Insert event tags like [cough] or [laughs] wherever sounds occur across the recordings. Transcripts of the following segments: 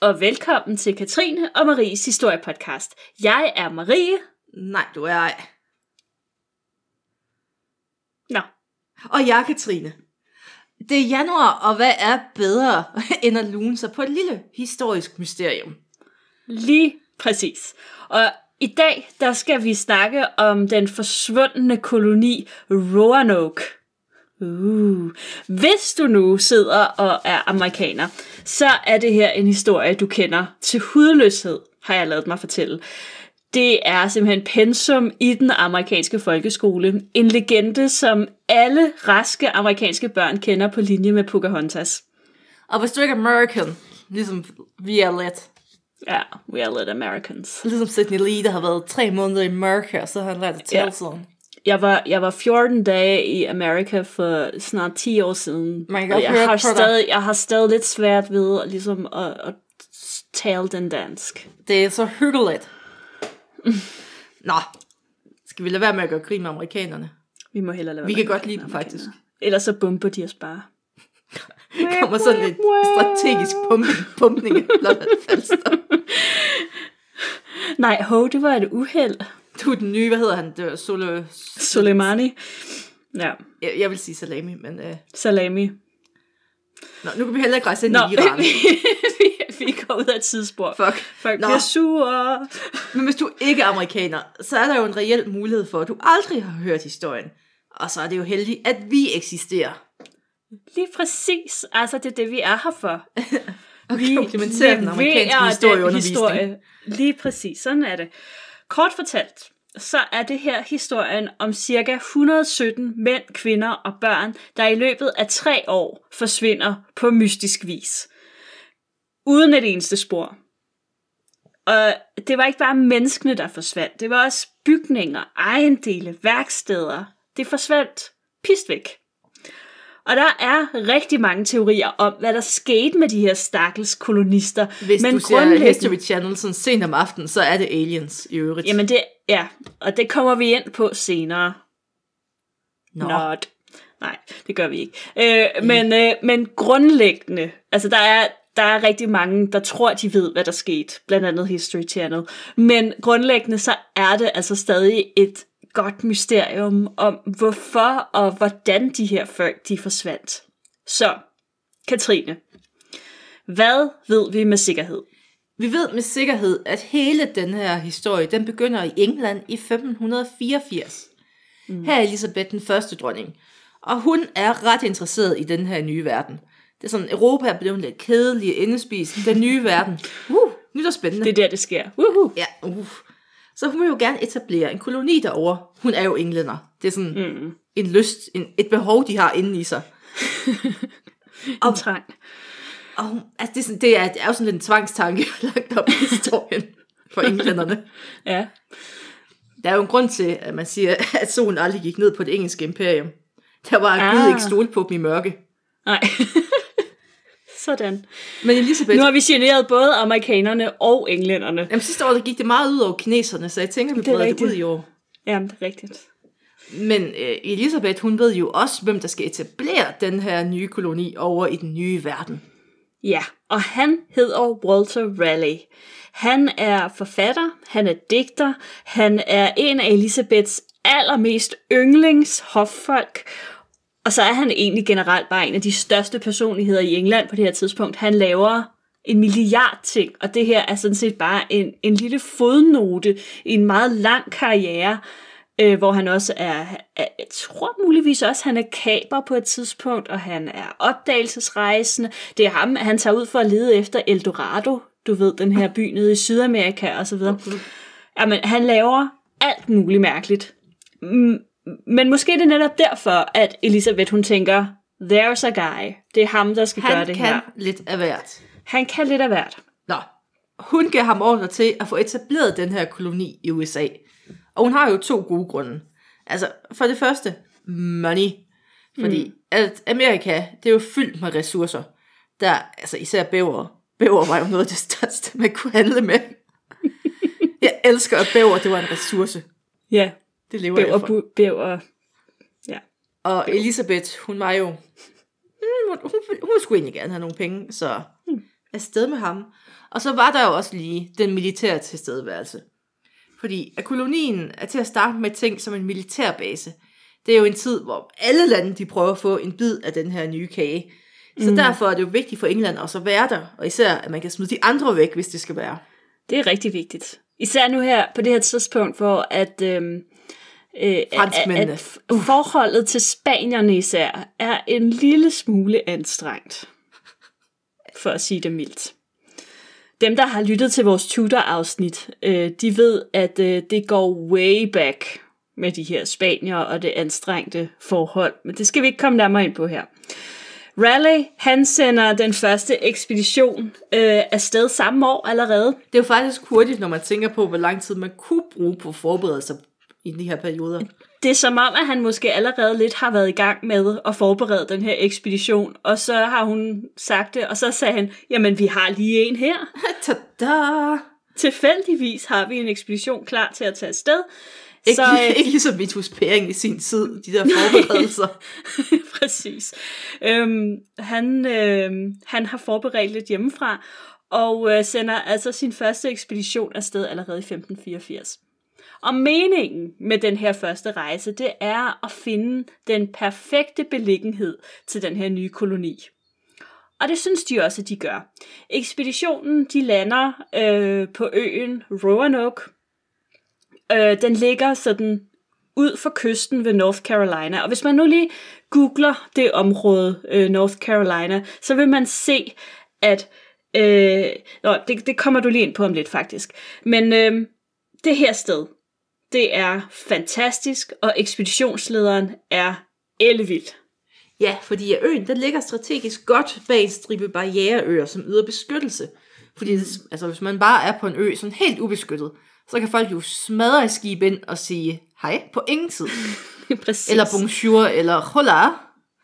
og velkommen til Katrine og Maries historiepodcast. Jeg er Marie. Nej, du er ej. Nå, Og jeg er Katrine. Det er januar, og hvad er bedre end at lune sig på et lille historisk mysterium? lige præcis. Og i dag, der skal vi snakke om den forsvundne koloni Roanoke. Uh. Hvis du nu sidder og er amerikaner, så er det her en historie, du kender til hudløshed, har jeg lavet mig fortælle. Det er simpelthen pensum i den amerikanske folkeskole. En legende, som alle raske amerikanske børn kender på linje med Pocahontas. Og hvis du ikke er American, ligesom vi er lidt, Ja, we are little Americans. ligesom Sidney Lee, der har været tre måneder i Amerika, så har han lært at tale Ja. sådan. Jeg var, jeg var 14 dage i Amerika for snart 10 år siden. Man kan og jeg har, stadig, jeg har stadig lidt svært ved ligesom at, at tale den dansk. Det er så hyggeligt. [laughs] Nå, skal vi lade være med at gøre grin med amerikanerne? Vi må hellere lade være Vi kan godt lide dem, faktisk. Ellers så bomber de os bare. Der [laughs] kommer sådan et strategisk pumpning, pumpning af. [laughs] Nej, ho, det var et uheld. Du er den nye, hvad hedder han? Det var Solo... Soleimani. Ja, Jeg, jeg vil sige salami, men... Øh... salami. Nå, nu kan vi heller ikke rejse ind Nå, i Iran. [laughs] vi, vi, vi går ud af et tidsspor. Fuck. Folk Nå. bliver sure. Men hvis du ikke er amerikaner, så er der jo en reel mulighed for, at du aldrig har hørt historien. Og så er det jo heldigt, at vi eksisterer. Lige præcis. Altså, det er det, vi er her for. [laughs] Og komplementerer den amerikanske historieundervisning. historie. Lige præcis, sådan er det. Kort fortalt, så er det her historien om cirka 117 mænd, kvinder og børn, der i løbet af tre år forsvinder på mystisk vis. Uden et eneste spor. Og det var ikke bare menneskene, der forsvandt. Det var også bygninger, ejendele, værksteder. Det forsvandt pist væk. Og der er rigtig mange teorier om, hvad der skete med de her stakkels kolonister. Hvis Men du ser grundlæggende- History Channel sådan sent om aftenen, så er det aliens i øvrigt. Jamen det, ja, og det kommer vi ind på senere. Nå. Not. Nej, det gør vi ikke. Øh, men, øh, men grundlæggende, altså der er, der er rigtig mange, der tror, de ved, hvad der skete, blandt andet History Channel. Men grundlæggende, så er det altså stadig et godt mysterium om, hvorfor og hvordan de her folk, de forsvandt. Så, Katrine, hvad ved vi med sikkerhed? Vi ved med sikkerhed, at hele den her historie, den begynder i England i 1584. Mm. Her er Elisabeth den første dronning. Og hun er ret interesseret i den her nye verden. Det er sådan, Europa er blevet lidt kedelig og indespist. Den nye verden. [laughs] Uh, nyt og spændende. Det er der, det sker. Woohoo! Ja, uh. Så hun vil jo gerne etablere en koloni derovre. Hun er jo englænder. Det er sådan mm. en lyst, en, et behov, de har inde i sig. [laughs] En trang. Og hun, altså det, er sådan, det, er, det er jo sådan en tvangstanke [laughs] lagt op i historien for englænderne. Ja. Der er jo en grund til, at man siger, at solen aldrig gik ned på det engelske imperium. Der var ah. Gud ikke stole på dem i mørke. Nej. [laughs] Sådan. Men Elisabeth, Nu har vi generet både amerikanerne og englænderne. jamen, sidste år der gik det meget ud over kineserne, så jeg tænker, vi Det er breder det ud i år. Jamen, det er rigtigt. Men øh, Elisabeth, hun ved jo også, hvem der skal etablere den her nye koloni over i den nye verden. Ja, og han hedder Walter Raleigh. Han er forfatter, han er digter, han er en af Elisabeths allermest yndlings hoffolk, og så er han egentlig generelt bare en af de største personligheder i England på det her tidspunkt. Han laver en milliard ting, og det her er sådan set bare en, en lille fodnote i en meget lang karriere, øh, hvor han også er, er, jeg tror muligvis også, han er kaper på et tidspunkt, og han er opdagelsesrejsende. Det er ham, han tager ud for at lede efter Eldorado, du ved, den her by nede i Sydamerika og så videre. Jamen, han laver alt muligt mærkeligt. Men måske er det netop derfor, at Elisabeth, hun tænker, there's a guy. Det er ham, der skal gøre Han det kan her. lidt af hvert. Han kan lidt af hvert. Nå, hun gav ham ordre til at få etableret den her koloni i USA. Og hun har jo to gode grunde. Altså, for det første, money. Fordi mm. at Amerika, det er jo fyldt med ressourcer. Der, altså især bæver. Bæver var jo noget af det største, man kunne handle med. [laughs] Jeg elsker, at bæver, det var en ressource. Ja, Det lever bæver, jeg for. bæver. Ja. Og Elisabeth, hun var jo... Hun, hun, hun ville sgu egentlig gerne have nogle penge, så afsted med ham. Og så var der jo også lige den militære tilstedeværelse. Fordi at kolonien er til at starte med ting som en militærbase. Det er jo en tid, hvor alle lande de prøver at få en bid af den her nye kage. Så mm. derfor er det jo vigtigt for England også at være der, og især at man kan smide de andre væk, hvis det skal være. Det er rigtig vigtigt. Især nu her, på det her tidspunkt, hvor at, øhm, øh, at, at forholdet til spanierne især er en lille smule anstrengt. For at sige det mildt. Dem, der har lyttet til vores Tudor-afsnit, øh, de ved, at øh, det går way back med de her spanier og det anstrengte forhold. Men det skal vi ikke komme nærmere ind på her. Raleigh, han sender den første ekspedition øh, afsted samme år allerede. Det er jo faktisk hurtigt, når man tænker på, hvor lang tid man kunne bruge på at forberede sig i de her perioder. Det er som om, at han måske allerede lidt har været i gang med at forberede den her ekspedition, og så har hun sagt det, og så sagde han, jamen vi har lige en her. [laughs] Tada! Tilfældigvis har vi en ekspedition klar til at tage afsted. Ikke, så, øh, ikke ligesom Vitus Pæring i sin tid, de der [laughs] forberedelser. [laughs] Præcis. Øhm, han, øh, han har forberedt lidt hjemmefra, og øh, sender altså sin første ekspedition afsted allerede i 1584. Og meningen med den her første rejse, det er at finde den perfekte beliggenhed til den her nye koloni. Og det synes de også, at de gør. Ekspeditionen de lander øh, på øen Roanoke, Øh, den ligger sådan ud for kysten ved North Carolina. Og hvis man nu lige googler det område, øh, North Carolina, så vil man se, at... Øh, nå, det, det kommer du lige ind på om lidt faktisk. Men øh, det her sted, det er fantastisk, og ekspeditionslederen er ellevild. Ja, fordi øen den ligger strategisk godt bag en stribe barriereøer, som yder beskyttelse. Fordi altså, hvis man bare er på en ø, sådan helt ubeskyttet, så kan folk jo smadre et skib ind og sige hej på ingen tid. [laughs] Præcis. Eller bonjour, eller hola.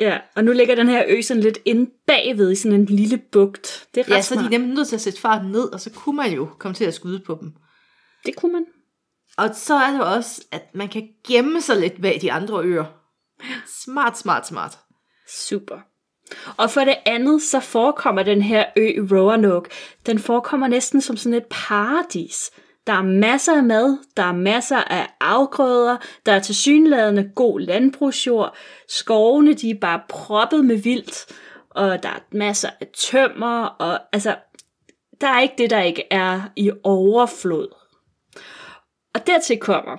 Ja, og nu ligger den her ø sådan lidt inde bagved i sådan en lille bugt. Det er ret Ja, så er de nemlig nødt til at sætte farten ned, og så kunne man jo komme til at skyde på dem. Det kunne man. Og så er det også, at man kan gemme sig lidt bag de andre øer. Smart, smart, smart. Super. Og for det andet, så forekommer den her ø Roanoke, den forekommer næsten som sådan et paradis. Der er masser af mad, der er masser af afgrøder, der er tilsyneladende god landbrugsjord, skovene de er bare proppet med vildt, og der er masser af tømmer, og altså, der er ikke det, der ikke er i overflod. Og dertil kommer,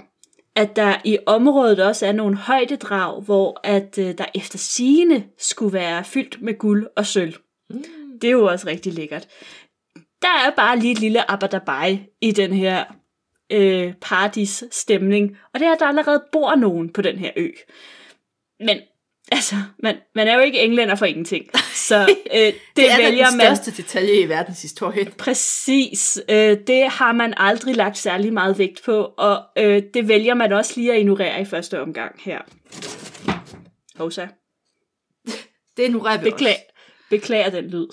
at der i området også er nogle højdedrag, hvor at øh, der efter sigende skulle være fyldt med guld og sølv. Mm. Det er jo også rigtig lækkert der er bare lige et lille abadabai i den her øh, paradis stemning. Og det er, at der allerede bor nogen på den her ø. Men altså, man, man er jo ikke englænder for ingenting. Så øh, det, [laughs] det er vælger den største man, detalje i verdenshistorien. Præcis. Øh, det har man aldrig lagt særlig meget vægt på, og øh, det vælger man også lige at ignorere i første omgang her. Hosa. Det ignorerer vi Beklag, også. Beklager den lyd.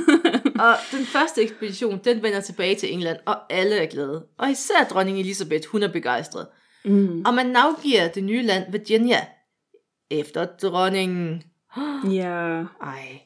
[laughs] og den første ekspedition, den vender tilbage til England, og alle er glade. Og især dronning Elizabeth, hun er begejstret. Mm. Og man navgiver det nye land Virginia efter dronningen. Ja. Ej.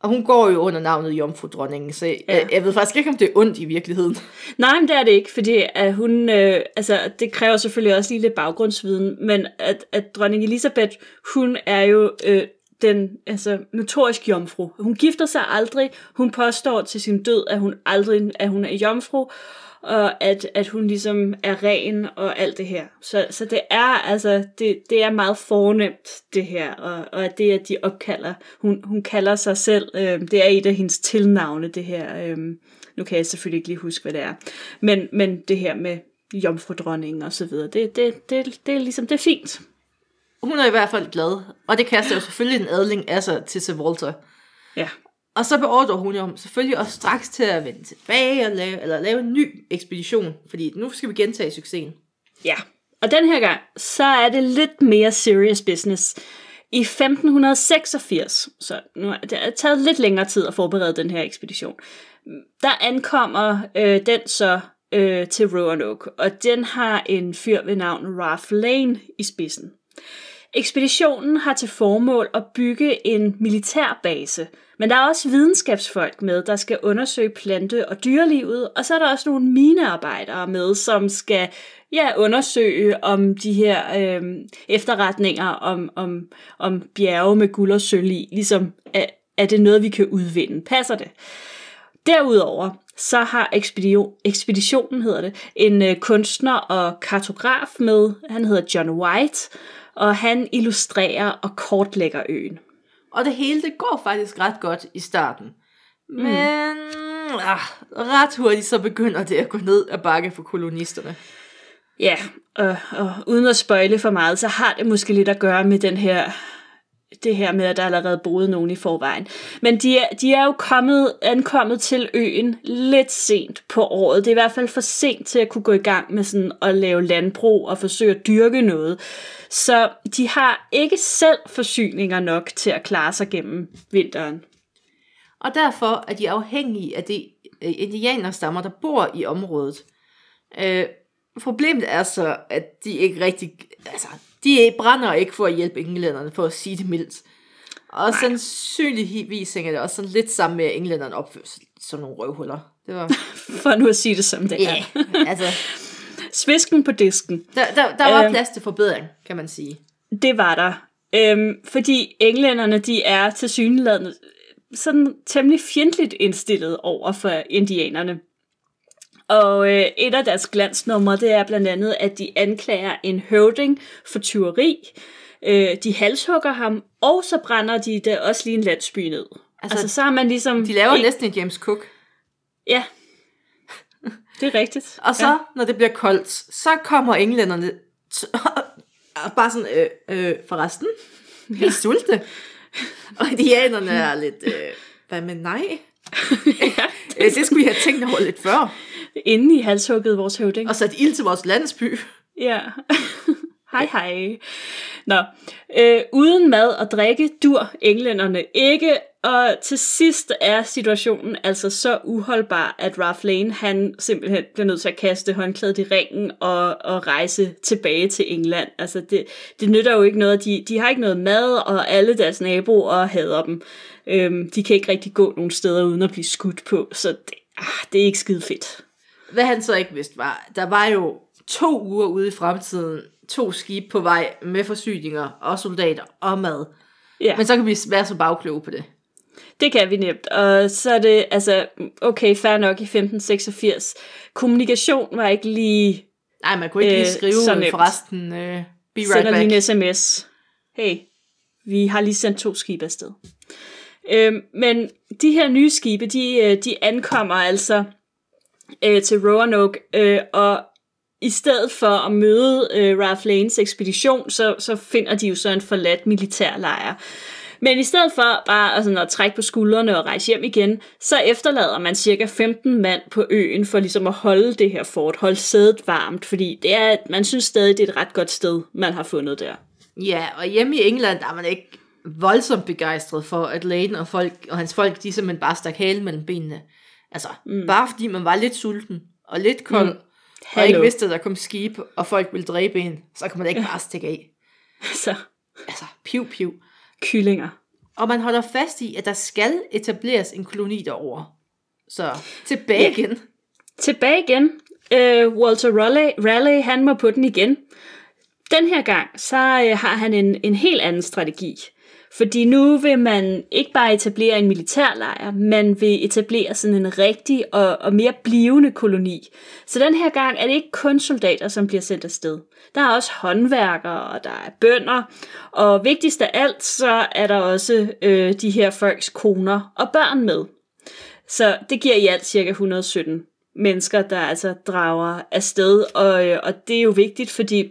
Og hun går jo under navnet Jomfru Dronningen, så ja. jeg, jeg ved faktisk ikke, om det er ondt i virkeligheden. Nej, men det er det ikke, fordi at hun, øh, altså, det kræver selvfølgelig også lige lidt baggrundsviden, men at, at dronning Elisabeth, hun er jo øh, den altså, notorisk jomfru. Hun gifter sig aldrig. Hun påstår til sin død, at hun aldrig at hun er jomfru, og at, at hun ligesom er ren og alt det her. Så, så det er altså, det, det er meget fornemt det her, og, og at det, at de opkalder, hun, hun kalder sig selv, øh, det er et af hendes tilnavne, det her, øh, nu kan jeg selvfølgelig ikke lige huske, hvad det er, men, men det her med jomfrudronningen og så videre, det, det, det, det er ligesom, det er fint hun er i hvert fald glad, og det kaster jo selvfølgelig en adling af sig til Sir Walter. Ja. Og så beordrer hun jo selvfølgelig også straks til at vende tilbage og lave, eller lave en ny ekspedition, fordi nu skal vi gentage succesen. Ja, og den her gang, så er det lidt mere serious business. I 1586, så nu er det taget lidt længere tid at forberede den her ekspedition, der ankommer øh, den så øh, til Roanoke, og den har en fyr ved navn Ralph Lane i spidsen. Ekspeditionen har til formål at bygge en militærbase, men der er også videnskabsfolk med, der skal undersøge plante- og dyrelivet, og så er der også nogle minearbejdere med, som skal ja, undersøge om de her øh, efterretninger om, om, om bjerge med guld og sølv i, ligesom er, er det noget, vi kan udvinde. Passer det? Derudover så har ekspedition, ekspeditionen hedder det, en øh, kunstner og kartograf med. Han hedder John White, og han illustrerer og kortlægger øen. Og det hele, det går faktisk ret godt i starten. Men mm. ah, ret hurtigt så begynder det at gå ned ad bakke for kolonisterne. Ja, og, og uden at spøjle for meget, så har det måske lidt at gøre med den her det her med, at der allerede boede nogen i forvejen. Men de er, de er jo kommet, ankommet til øen lidt sent på året. Det er i hvert fald for sent til at kunne gå i gang med sådan at lave landbrug og forsøge at dyrke noget. Så de har ikke selv forsyninger nok til at klare sig gennem vinteren. Og derfor er de afhængige af de øh, indianerstammer, der bor i området. Øh, problemet er så, at de ikke rigtig... Altså, de brænder ikke for at hjælpe englænderne, for at sige det mildt. Og Nej. sandsynligvis hænger det også sådan lidt sammen med, at englænderne opfører som nogle røvhuller. Det var... [laughs] for nu at sige det som det ja, er. altså... Svisken på disken. Der, der, der var øhm, plads til forbedring, kan man sige. Det var der. Øhm, fordi englænderne, de er til synligheden sådan temmelig fjendtligt indstillet over for indianerne. Og øh, et af deres glansnumre, det er blandt andet, at de anklager en høvding for tyveri. Øh, de halshugger ham, og så brænder de der også lige en landsby ned. Altså, altså så har man ligesom... De laver en, næsten en James Cook. Ja, det er rigtigt. [laughs] og så, ja. når det bliver koldt, så kommer englænderne og [laughs] bare sådan, øh, øh, forresten, vi er sulte. [laughs] og indianerne er lidt, øh, hvad med nej? ja, det, det skulle vi have tænkt over lidt før. Inden I halshugget vores høvding. Og sat ild til vores landsby. [laughs] Ja. [laughs] hej hej. Nå, øh, uden mad og drikke dur englænderne ikke, og til sidst er situationen altså så uholdbar, at Ralph Lane han simpelthen bliver nødt til at kaste håndklædet i ringen og, og rejse tilbage til England. Altså det, det nytter jo ikke noget, de, de har ikke noget mad, og alle deres naboer hader dem. Øhm, de kan ikke rigtig gå nogen steder uden at blive skudt på, så det, ah, det er ikke skide fedt. Hvad han så ikke vidste var, der var jo to uger ude i fremtiden, to skibe på vej med forsyninger og soldater og mad. Ja. Men så kan vi være så bagkloge på det. Det kan vi nemt. Og så er det, altså, okay, fair nok i 1586. Kommunikation var ikke lige... Nej, man kunne ikke lige skrive øh, forresten, uh, be right Sender back. lige en sms. Hey, vi har lige sendt to skibe afsted. Øh, men de her nye skibe, de, øh, de ankommer altså øh, til Roanoke, øh, og i stedet for at møde øh, Ralph Lanes ekspedition, så, så finder de jo så en forladt militærlejr. Men i stedet for bare altså, at trække på skuldrene og rejse hjem igen, så efterlader man cirka 15 mand på øen for ligesom at holde det her fort, holde sædet varmt, fordi det er, man synes stadig, det er et ret godt sted, man har fundet der. Ja, og hjemme i England, der er man ikke voldsomt begejstret for, at Laden og, folk, og hans folk, de simpelthen bare stak halen mellem benene. Altså, mm. bare fordi man var lidt sulten og lidt kold, mm. og ikke vidste, at der kom skib, og folk ville dræbe en, så kan man ikke bare stikke af. Så. Altså, piv, piv. Kyllinger. Og man holder fast i, at der skal etableres en koloni derovre. Så tilbage yeah. igen. Tilbage igen. Uh, Walter Raleigh, Raleigh, han må på den igen. Den her gang, så uh, har han en, en helt anden strategi. Fordi nu vil man ikke bare etablere en militærlejr, man vil etablere sådan en rigtig og, og mere blivende koloni. Så den her gang er det ikke kun soldater, som bliver sendt afsted. Der er også håndværkere, og der er bønder, og vigtigst af alt, så er der også øh, de her folks koner og børn med. Så det giver i alt cirka 117 mennesker, der altså drager afsted, og, øh, og det er jo vigtigt, fordi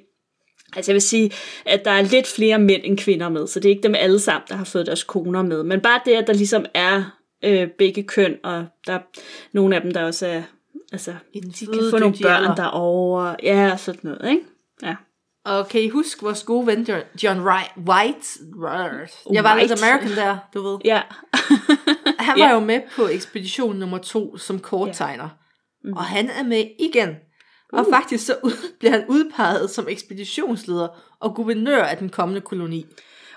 Altså jeg vil sige, at der er lidt flere mænd end kvinder med, så det er ikke dem alle sammen, der har fået deres koner med. Men bare det, at der ligesom er øh, begge køn, og der er nogle af dem, der også er, altså, de kan få nogle børn derovre, ja, sådan noget, ikke? Ja. Og kan I huske vores gode ven, John White? Jeg var lidt American der, du ved. Ja. han var ja. jo med på ekspedition nummer to som korttegner. Ja. Mm. Og han er med igen. Og faktisk så ud, [laughs] bliver han udpeget som ekspeditionsleder og guvernør af den kommende koloni.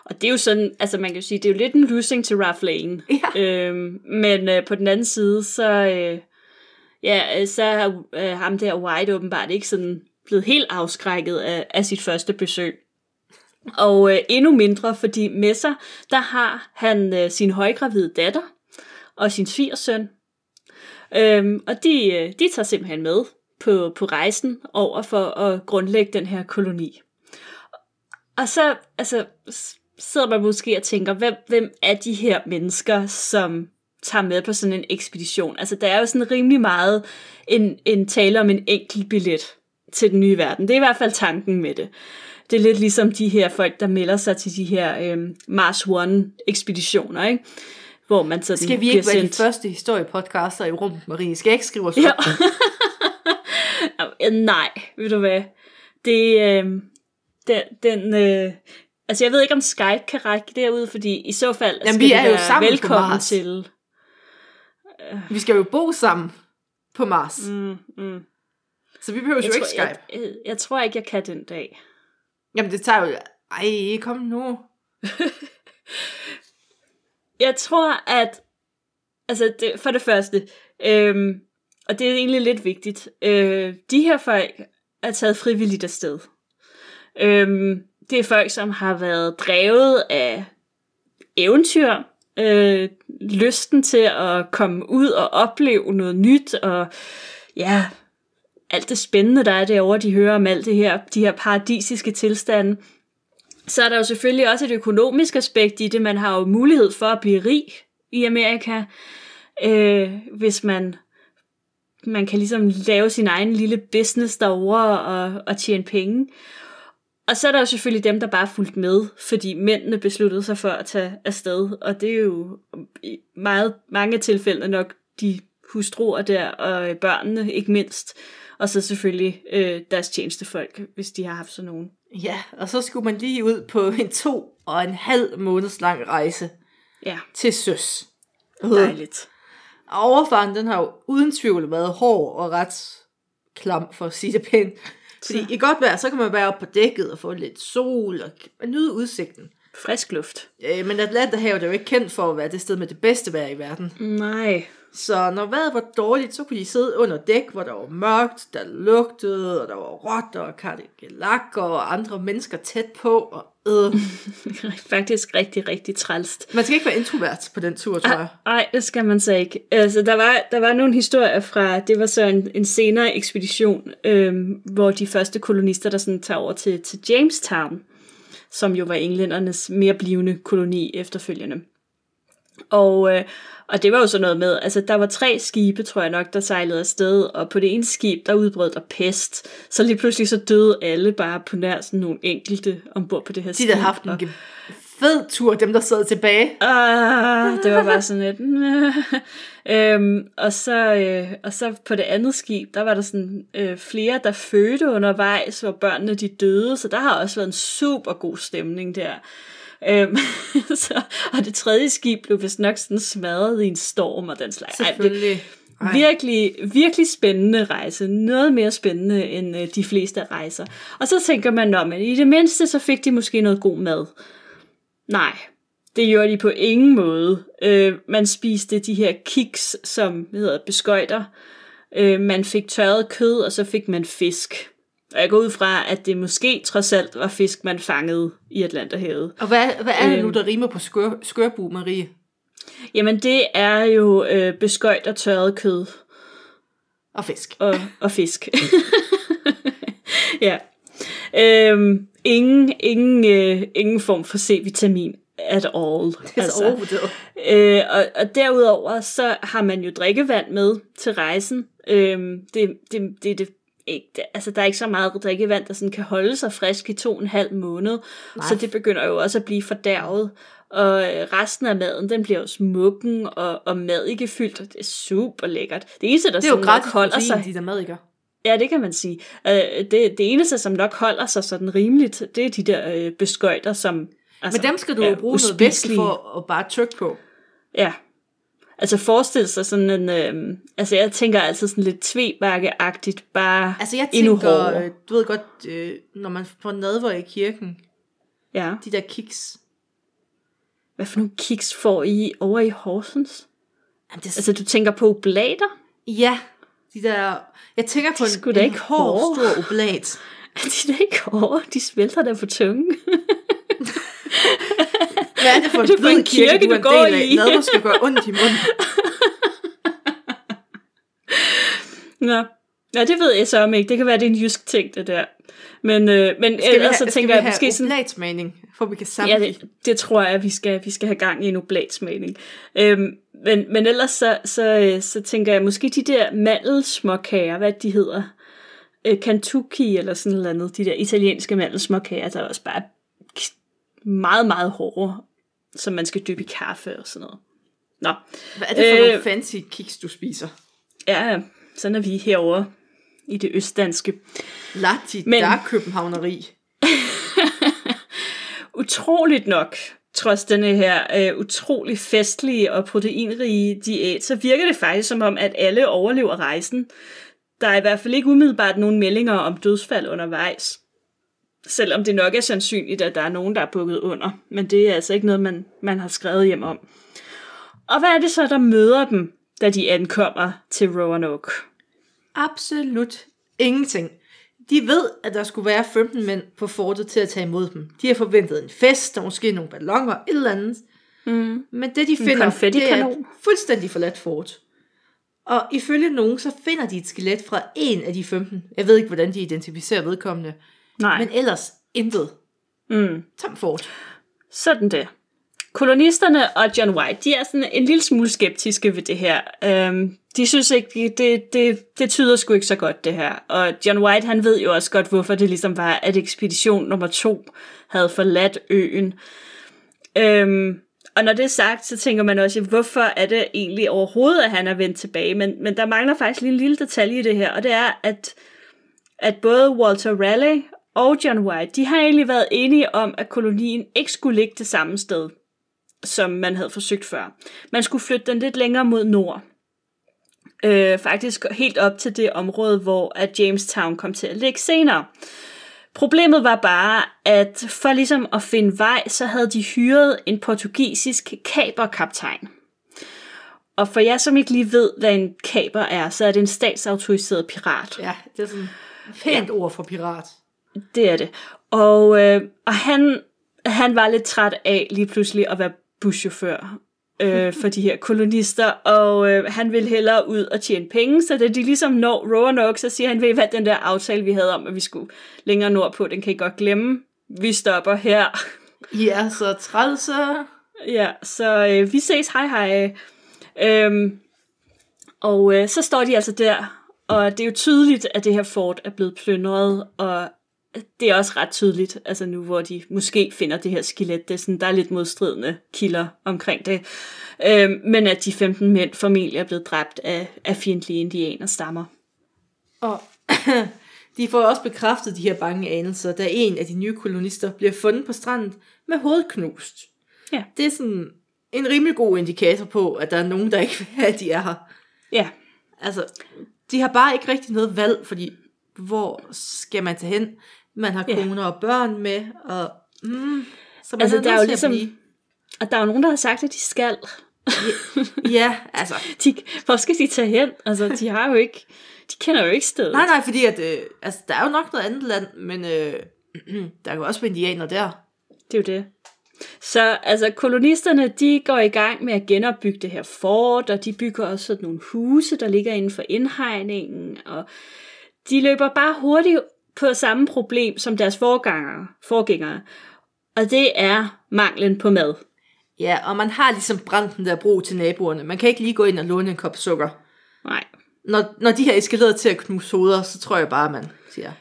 Og det er jo sådan, altså man kan jo sige, det er jo lidt en losing til Ralph Lane. Ja. Øhm, men øh, på den anden side, så, øh, ja, øh, så er øh, ham der White åbenbart ikke sådan blevet helt afskrækket af, af sit første besøg. Og øh, endnu mindre, fordi med sig, der har han øh, sin højgravide datter og sin svigersøn. Øhm, og de, øh, de tager simpelthen med på, på rejsen over for at grundlægge den her koloni. Og så altså, sidder man måske og tænker, hvem, hvem er de her mennesker, som tager med på sådan en ekspedition? Altså, der er jo sådan rimelig meget en, en tale om en enkelt billet til den nye verden. Det er i hvert fald tanken med det. Det er lidt ligesom de her folk, der melder sig til de her øhm, Mars One-ekspeditioner, ikke? Hvor man sådan Skal vi ikke være de sendt... første historiepodcaster i rummet, Marie? Skal jeg ikke skrive os Ja. [laughs] [laughs] Nej, ved du hvad? Det, øh, den, den øh, altså jeg ved ikke, om Skype kan række derud, fordi i så fald Jamen, skal vi er jo sammen på velkommen Mars. til. Vi skal jo bo sammen på Mars. Mm, mm. Så vi behøver jo ikke Skype. jeg, jeg, jeg tror ikke, jeg kan den dag. Jamen, det tager jo... Ej, kom nu. [laughs] Jeg tror, at altså det, for det første, øhm, og det er egentlig lidt vigtigt, øh, de her folk er taget frivilligt afsted. Øh, det er folk, som har været drevet af eventyr, øh, lysten til at komme ud og opleve noget nyt, og ja, alt det spændende, der er derovre, de hører om alt det her, de her paradisiske tilstande. Så er der jo selvfølgelig også et økonomisk aspekt i det. Man har jo mulighed for at blive rig i Amerika, øh, hvis man man kan ligesom lave sin egen lille business derovre og, og tjene penge. Og så er der jo selvfølgelig dem, der bare er fulgt med, fordi mændene besluttede sig for at tage afsted, og det er jo i meget, mange tilfælde nok de hustruer der, og børnene ikke mindst, og så selvfølgelig øh, deres tjenestefolk, hvis de har haft sådan nogen. Ja, og så skulle man lige ud på en to og en halv måneds lang rejse Ja, til søs. dejligt. Og overfaren, den har jo uden tvivl været hård og ret klam, for at sige det pænt. Fordi i godt vejr, så kan man være oppe på dækket og få lidt sol og nyde udsigten. Frisk luft. Øh, men Atlanterhavet er jo ikke kendt for at være det sted med det bedste vejr i verden. Nej. Så når vejret var dårligt, så kunne de sidde under dæk, hvor der var mørkt, der lugtede, og der var rotter og kardiolakker og andre mennesker tæt på. Og, øh. [laughs] Faktisk rigtig, rigtig trælst. Man skal ikke være introvert på den tur, tror jeg. Nej, det skal man så ikke. Altså, der var, der var nogle historier fra, det var så en, en senere ekspedition, øhm, hvor de første kolonister, der sådan tager over til, til Jamestown, som jo var englændernes mere blivende koloni efterfølgende. Og, øh, og det var jo sådan noget med, altså der var tre skibe, tror jeg nok, der sejlede afsted, og på det ene skib, der udbrød der pest. Så lige pludselig så døde alle bare på nær sådan nogle enkelte ombord på det her De skib. der har haft en fed tur, dem der sad tilbage. Ah, det var bare sådan lidt... øhm, og, så, øh, og så på det andet skib, der var der sådan øh, flere, der fødte undervejs, hvor børnene de døde, så der har også været en super god stemning der. Øhm, [laughs] så, og det tredje skib blev vist nok sådan smadret i en storm og den slags. Selvfølgelig. Ej. Virkelig, virkelig spændende rejse. Noget mere spændende end øh, de fleste rejser. Og så tænker man, nå, men i det mindste, så fik de måske noget god mad. Nej, det gjorde de på ingen måde. Øh, man spiste de her kiks, som hedder beskøjter. Øh, man fik tørret kød, og så fik man fisk. Og jeg går ud fra, at det måske trods alt var fisk, man fangede i Atlanterhavet. Og hvad, hvad er det nu, Øhm. der rimer på skør, skørbu, Marie? Jamen, det er jo øh, beskøjter tørret kød. Og fisk. og, og fisk. [laughs] ja. Øhm, ingen, ingen, øh, ingen form for C-vitamin at all. Det er så overvurderet. øh, og, og derudover så har man jo drikkevand med til rejsen. Øhm, det, det, det, det, ikke, altså, der er ikke så meget drikkevand, der sådan kan holde sig frisk i to og en halv måned. Nej. Så det begynder jo også at blive fordærvet. Og øh, resten af maden, den bliver jo smukken og, og madikefyldt, og det er super lækkert. Det eneste, der Det er jo gratis holder protein, sig... de der madikker. Ja, det kan man sige. Øh, det, det eneste, som nok holder sig sådan rimeligt, det er de der øh, beskøjter, som... Altså, Men dem skal du jo bruge noget væske for at bare trykke på. Ja. Altså forestil sig sådan en, øh, altså jeg tænker altid sådan lidt tvebakkeagtigt, bare Altså jeg endnu tænker, hårdere. øh, du ved godt, øh, når man får nadver i kirken, Ja. de der kiks. Hvad for nogle kiks får I over i Horsens? Jamen, det er, Altså du tænker på oblater? ja, de der, jeg tænker på er en, en ikke hård, hårde. stor oblat. [laughs] De er da ikke hårde, de smelter der på tungen. [laughs] Hvad er det for [laughs] Det for en kirke, kirke, du du går del af? i. Nadver skal gøre ondt i munden. [laughs] Nå. Ja, det ved jeg så om ikke. Det kan være, det er en jysk ting, det der. Men, øh, men Skal ellers have, så tænker jeg måske sådan... oblatsmagning, for vi kan Ja, samle det, det tror jeg, at vi skal, vi skal have gang i en oblatsmagning. Øhm, men, men ellers så, så, øh, så tænker jeg, måske de der mandelsmåkager, hvad de hedder, øh, Kentucky eller sådan noget andet, de der italienske mandelsmåkager, der er også bare meget, meget hårde, som man skal dyppe i kaffe og sådan noget. Nå, Hvad er det for Øh, nogle fancy kiks, du spiser? ja, sådan er vi herovre i det østdanske. Latti, Men- der københavneri. [laughs] utroligt nok, trods denne her øh, utrolig festlige og proteinrige diæt, så virker det faktisk som om, at alle overlever rejsen. Der er i hvert fald ikke umiddelbart nogen meldinger om dødsfald undervejs. Selvom det nok er sandsynligt, at der er nogen, der er bukket under. Men det er altså ikke noget, man, man har skrevet hjem om. Og hvad er det så, der møder dem, da de ankommer til Roanoke? Absolut ingenting. De ved, at der skulle være 15 mænd på fortet til at tage imod dem. De har forventet en fest, og måske nogle ballonger, et eller andet. Mm. Men det, de finder, det er et fuldstændig forladt fort. Og ifølge nogen, så finder de et skelet fra en af de 15. Jeg ved ikke, hvordan de identificerer vedkommende. Nej. Men ellers intet. Mm. Tom fort. Sådan det. Kolonisterne og John White, de er sådan en lille smule skeptiske ved det her. Øhm, de synes ikke, det, det, det, det tyder sgu ikke så godt, det her. Og John White, han ved jo også godt, hvorfor det ligesom var, at ekspedition nummer to havde forladt øen. Øhm, og når det er sagt, så tænker man også, hvorfor er det egentlig overhovedet, at han er vendt tilbage? Men, men der mangler faktisk lige en lille detalje i det her, og det er, at, at både Walter Raleigh og John White, de har egentlig været enige om, at kolonien ikke skulle ligge det samme sted, som man havde forsøgt før. Man skulle flytte den lidt længere mod nord. Øh, faktisk helt op til det område, hvor at Jamestown kom til at ligge senere. Problemet var bare, at for ligesom at finde vej, så havde de hyret en portugisisk kaperkaptajn. Og for jer, som ikke lige ved, hvad en kaper er, så er det en statsautoriseret pirat. Ja, det er sådan et pænt ord for pirat. Det er det. Og, øh, og han, han var lidt træt af lige pludselig at være buschauffør øh, for de her kolonister, og øh, han ville hellere ud og tjene penge, så da de ligesom når Roanoke, så siger han, ved hvad, den der aftale, vi havde om, at vi skulle længere nordpå, den kan I godt glemme. Vi stopper her. I er så trælse. Ja, så øh, vi ses, hej hej. Øhm, og øh, så står de altså der, og det er jo tydeligt, at det her fort er blevet plyndret, og det er også ret tydeligt, altså nu hvor de måske finder det her skelet, det er sådan, der er lidt modstridende kilder omkring det, øhm, men at de 15 mænd formentlig er blevet dræbt af, af fjendtlige indianerstammer. Og [clears throat] de får også bekræftet de her bange anelser, da en af de nye kolonister bliver fundet på stranden med hovedet knust. Ja. Det er sådan en rimelig god indikator på, at der er nogen, der ikke [laughs] vil have, at de er her. Ja, Altså, de har bare ikke rigtig noget valg, fordi hvor skal man tage hen? Man har Ja. koner og børn med, og mm, så man Altså, er der er jo ligesom- og der er jo nogen, der har sagt, at de skal. Ja, altså. [laughs] De, hvor skal de tage hen? Altså, de har jo ikke, de kender jo ikke stedet. Nej, nej, fordi at, øh, altså, der er jo nok noget andet land, men øh, [clears throat] der kan jo også indianer der. Det er jo det. Så altså, kolonisterne, de går i gang med at genopbygge det her fort, og de bygger også sådan nogle huse, der ligger inden for indhegningen, og de løber bare hurtigt på samme problem som deres forgængere, forgængere. Og det er manglen på mad. Ja, og man har ligesom brændt den der bro til naboerne. Man kan ikke lige gå ind og låne en kop sukker. Nej. Når, når de har eskaleret til at knuse hoveder, så tror jeg bare, man siger,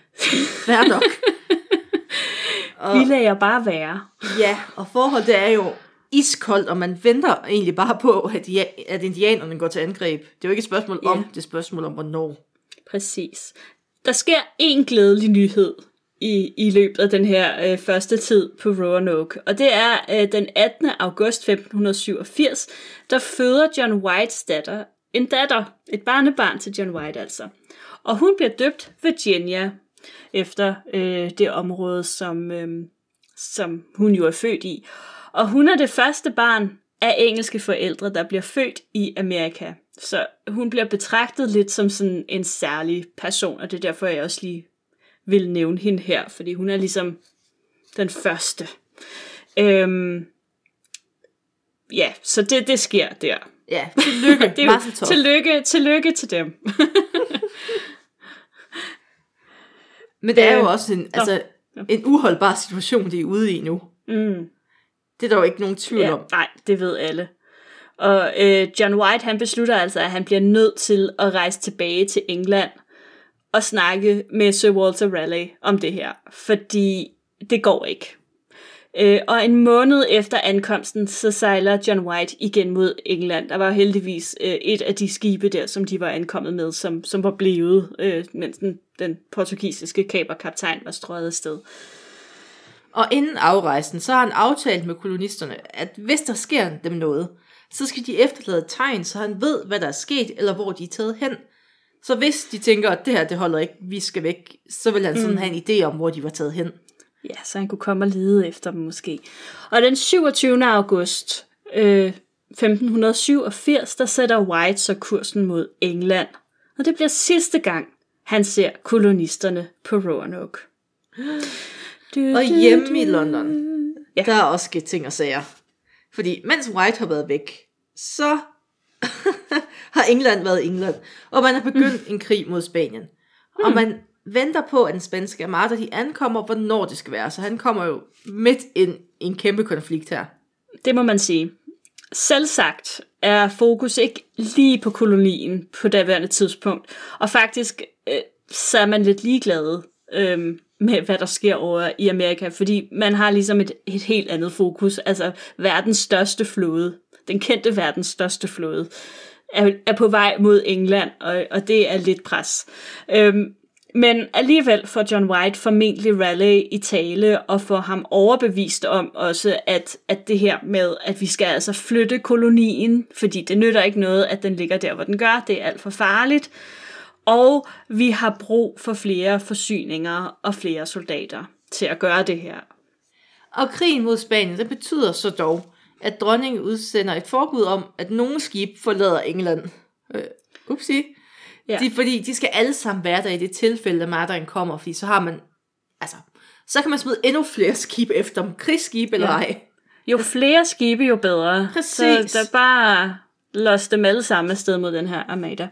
fair [laughs] nok. og, Vi lader bare være. ja, og forholdet er jo iskoldt, og man venter egentlig bare på, at, ja, at indianerne går til angreb. Det er jo ikke et spørgsmål Ja. om, det er et spørgsmål om, hvornår. Præcis. Der sker en glædelig nyhed i, i løbet af den her øh, første tid på Roanoke. Og det er øh, den 18. august 1587, der føder John Whites datter en datter, et barnebarn til John White altså. Og hun bliver døbt Virginia, efter øh, det område, som, øh, som hun jo er født i. Og hun er det første barn af engelske forældre, der bliver født i Amerika. Så hun bliver betragtet lidt som sådan en særlig person, og det er derfor, jeg også lige vil nævne hende her, fordi hun er ligesom den første. Øhm, ja, så det, det sker der. Ja, tillykke, [laughs] det er jo, tillykke, tillykke til dem. [laughs] Men det er jo også en, altså, en uholdbar situation, de er ude i nu. Mm. Det er jo ikke nogen tvivl ja, om. Nej, det ved alle. Og øh, John White, han beslutter altså, at han bliver nødt til at rejse tilbage til England og snakke med Sir Walter Raleigh om det her, fordi det går ikke. Øh, og en måned efter ankomsten, så sejler John White igen mod England. Der var heldigvis øh, et af de skibe der, som de var ankommet med, som, som var blevet, øh, mens den, den portugisiske kaperkaptajn var strøget afsted. Og inden afrejsen, så har han aftalt med kolonisterne, at hvis der sker dem noget, så skal de efterlade et tegn, så han ved, hvad der er sket, eller hvor de er taget hen. Så hvis de tænker, at det her, det holder ikke, vi skal væk, så vil han sådan mm. have en idé om, hvor de var taget hen. Ja, så han kunne komme og lede efter dem måske. Og den 27. august øh, 1587, der sætter White så kursen mod England. Og det bliver sidste gang, han ser kolonisterne på Roanoke. [gasps] [gasps] Du, og hjemme i London, ja. der er også sket ting og sager. Fordi mens White har været væk, så [laughs] har England været England. Og man har begyndt mm. en krig mod Spanien. Mm. Og man venter på, at den spanske armada de ankommer, hvornår det skal være. Så han kommer jo midt ind i en kæmpe konflikt her. Det må man sige. Selvsagt er fokus ikke lige på kolonien på daværende tidspunkt. Og faktisk øh, så er man lidt ligeglad øh, med, hvad der sker over i Amerika, fordi man har ligesom et, et helt andet fokus. Altså verdens største flåde, den kendte verdens største flåde, er, er på vej mod England, og, og det er lidt pres. Øhm, men alligevel får John White formentlig Raleigh i tale og får ham overbevist om også, at, at det her med, at vi skal altså flytte kolonien, fordi det nytter ikke noget, at den ligger der, hvor den gør. Det er alt for farligt. Og vi har brug for flere forsyninger og flere soldater til at gøre det her. Og krigen mod Spanien, det betyder så dog, at dronningen udsender et forbud om, at nogle skib forlader England. Øh, upsi. Ja. De, fordi de skal alle sammen være der i det tilfælde, at Martin kommer, fordi så har man, altså, så kan man smide endnu flere skibe efter dem, krigsskib eller ja. ej. Jo flere skibe, jo bedre. Præcis. Så der bare los dem alle sammen afsted mod den her armada.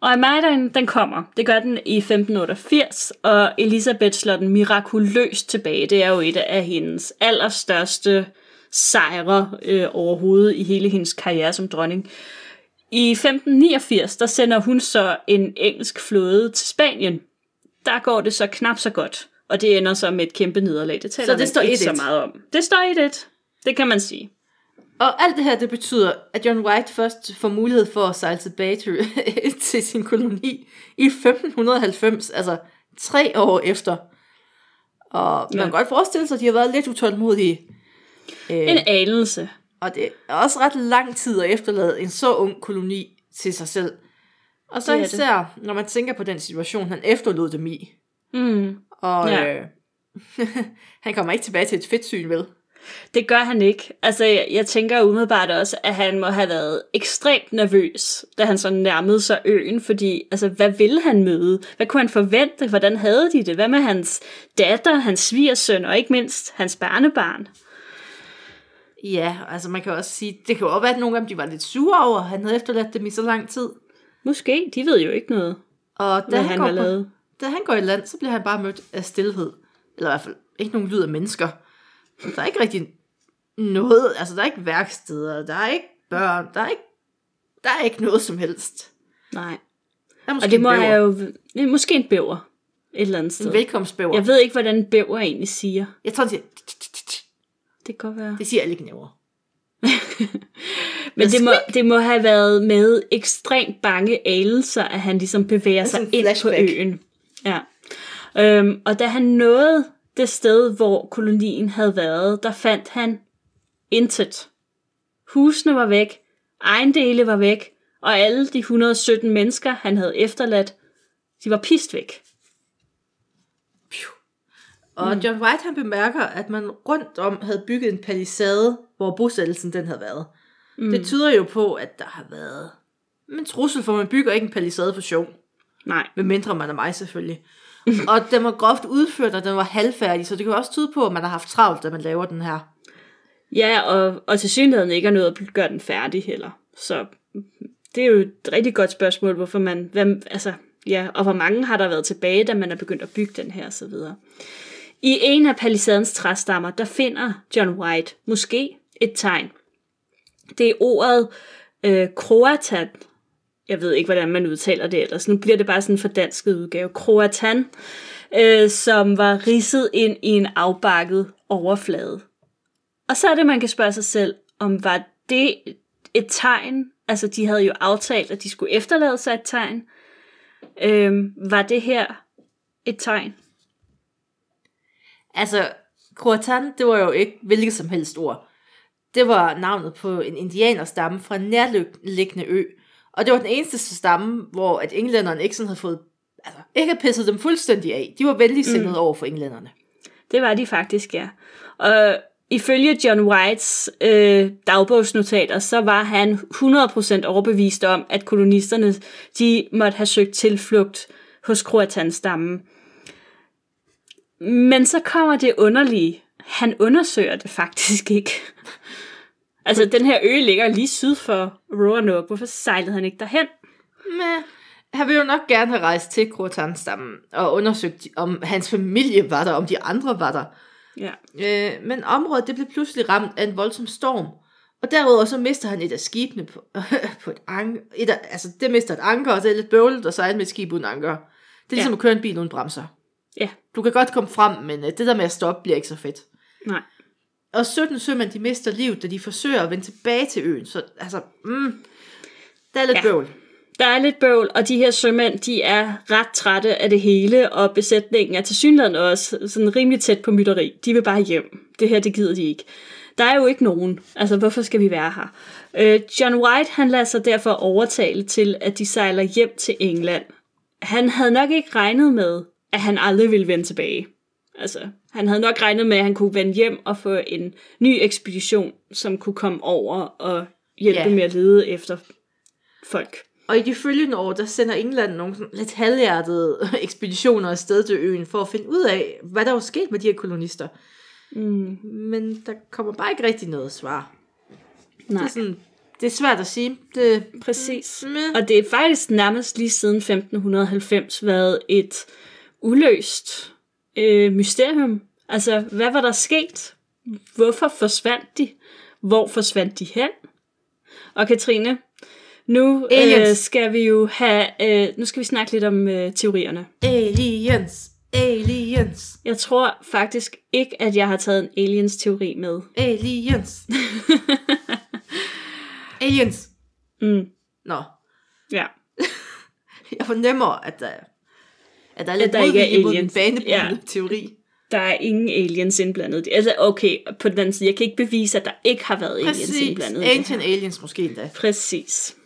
Og Armadaen, den kommer. Det gør den i 1588, og Elisabeth slår den mirakuløst tilbage. Det er jo et af hendes allerstørste sejre øh, overhovedet i hele hendes karriere som dronning. I 1589, der sender hun så en engelsk flåde til Spanien. Der går det så knap så godt, og det ender så med et kæmpe nederlag. Det taler så det står ikke så meget om. Det står i det. Det kan man sige. Og alt det her, det betyder, at John White først får mulighed for at sejle tilbage til, [laughs] til sin koloni i 1590, altså tre år efter. Og man ja. kan godt forestille sig, at de har været lidt utålmodige. En anelse. Og det er også ret lang tid at efterlade en så ung koloni til sig selv. Og så især, det. når man tænker på den situation, han efterlod dem i. Mm. Og ja. øh, [laughs] han kommer ikke tilbage til et fedt syn, vel? Det gør han ikke. Altså, jeg, jeg tænker umiddelbart også, at han må have været ekstremt nervøs, da han så nærmede sig øen, fordi, altså, hvad ville han møde? Hvad kunne han forvente? Hvordan havde de det? Hvad med hans datter, hans svigersøn, og ikke mindst hans barnebarn? Ja, altså man kan også sige, det kan jo også være, at nogle af dem de var lidt sure over, han havde efterladt dem i så lang tid. Måske, de ved jo ikke noget, og da han, han går. På, da han går i land, så bliver han bare mødt af stillhed. Eller i hvert fald ikke nogen lyd af mennesker. Der er ikke rigtig noget, altså der er ikke værksteder, der er ikke børn, der er ikke, der er ikke noget som helst. Nej. Der er måske og det må jeg jo, det er måske en bæver et eller andet sted. En velkomstbæver. Jeg ved ikke, hvordan en bæver egentlig siger. Jeg tror, det siger... Det kan godt være. Det siger alle knæver. [laughs] Men det må, det må have været med ekstremt bange anelser, at han ligesom bevæger sig ind på øen. Ja. Øhm, og da han nåede det sted, hvor kolonien havde været, der fandt han intet. Husene var væk, ejendele var væk, og alle de 117 mennesker, han havde efterladt, de var pist væk. Og John White han bemærker, at man rundt om havde bygget en palisade, hvor bosættelsen den havde været. Mm. Det tyder jo på, at der har været en trussel, for man bygger ikke en palisade for sjov. Nej. Med mindre man er mig selvfølgelig. [laughs] og den var groft udført, og den var halvfærdig, så det kan også tyde på, at man har haft travlt, da man laver den her. Ja, og, og til synligheden ikke er noget at gøre den færdig heller. Så det er jo et rigtig godt spørgsmål, hvorfor man, hvem, altså, ja, og hvor mange har der været tilbage, da man er begyndt at bygge den her, og så videre. I en af palisadens træstammer, der finder John White måske et tegn. Det er ordet øh, kroatan, jeg ved ikke, hvordan man udtaler det ellers. Nu bliver det bare sådan en fordansket udgave. Kroatan, øh, som var ridset ind i en afbakket overflade. Og så er det, man kan spørge sig selv, om var det et tegn? Altså, de havde jo aftalt, at de skulle efterlade sig et tegn. Øh, var det her et tegn? Altså, Kroatan, det var jo ikke hvilket som helst ord. Det var navnet på en indianerstamme fra en nærliggende ø. Og det var den eneste stamme, hvor at englænderne ikke sådan havde fået, altså ikke havde pisset dem fuldstændig af. De var venlig sindet mm. over for englænderne. Det var de faktisk, ja. Og ifølge John Whites øh, dagbogsnotater, så var han 100% overbevist om, at kolonisterne de måtte have søgt tilflugt hos Croatan-stammen. Men så kommer det underlige. Han undersøger det faktisk ikke. Altså, den her ø ligger lige syd for Roanoke. Hvorfor sejlede han ikke derhen? Men han ville jo nok gerne have rejst til Croatan-stammen og undersøgt, om hans familie var der, om de andre var der. Ja. Øh, men området det blev pludselig ramt af en voldsom storm. Og derudover så mister han et af skibene på, [laughs] på et anker. Et af, altså det mister et anker, og det er lidt bøvlet at sejle med et skib uden anker. Det er ligesom ja. at køre en bil uden bremser. Ja. Du kan godt komme frem, men øh, det der med at stoppe bliver ikke så fedt. Nej. Og 17 sømænd, de mister livet, da de forsøger at vende tilbage til øen. Så altså, mm, der er lidt ja. bøvl. Der er lidt bøvl, og de her sømænd, de er ret trætte af det hele, og besætningen er til synligheden også sådan rimelig tæt på mytteri. De vil bare hjem. Det her, det gider de ikke. Der er jo ikke nogen. Altså, hvorfor skal vi være her? Øh, John White, han lader sig derfor overtale til, at de sejler hjem til England. Han havde nok ikke regnet med, at han aldrig ville vende tilbage. Altså, han havde nok regnet med, at han kunne vende hjem og få en ny ekspedition, som kunne komme over og hjælpe ja. med at lede efter folk. Og i de følgende år, der sender England nogle lidt halvhjertede [laughs] ekspeditioner afsted til øen, for at finde ud af, hvad der var sket med de her kolonister. Mm. Men der kommer bare ikke rigtig noget svar. Nej. Det er, sådan, det er svært at sige. Det, Præcis. Mm. Og det er faktisk nærmest lige siden 1590 været et uløst øh, mysterium. Altså, hvad var der sket? Hvorfor forsvandt de? Hvor forsvandt de hen? Og Katrine, nu øh, skal vi jo have, øh, nu skal vi snakke lidt om øh, teorierne. Aliens, aliens, Jeg tror faktisk ikke, at jeg har taget en aliens-teori med. [laughs] aliens. aliens. Mm, Nå, ja. [laughs] jeg fornemmer, at der, at der er lidt der ikke er aliens. banebrydende Ja. teori. Der er ingen aliens indblandet. Altså, okay, på den anden side, jeg kan ikke bevise, at der ikke har været aliens Præcis, indblandet. i det Ancient aliens måske endda. Præcis.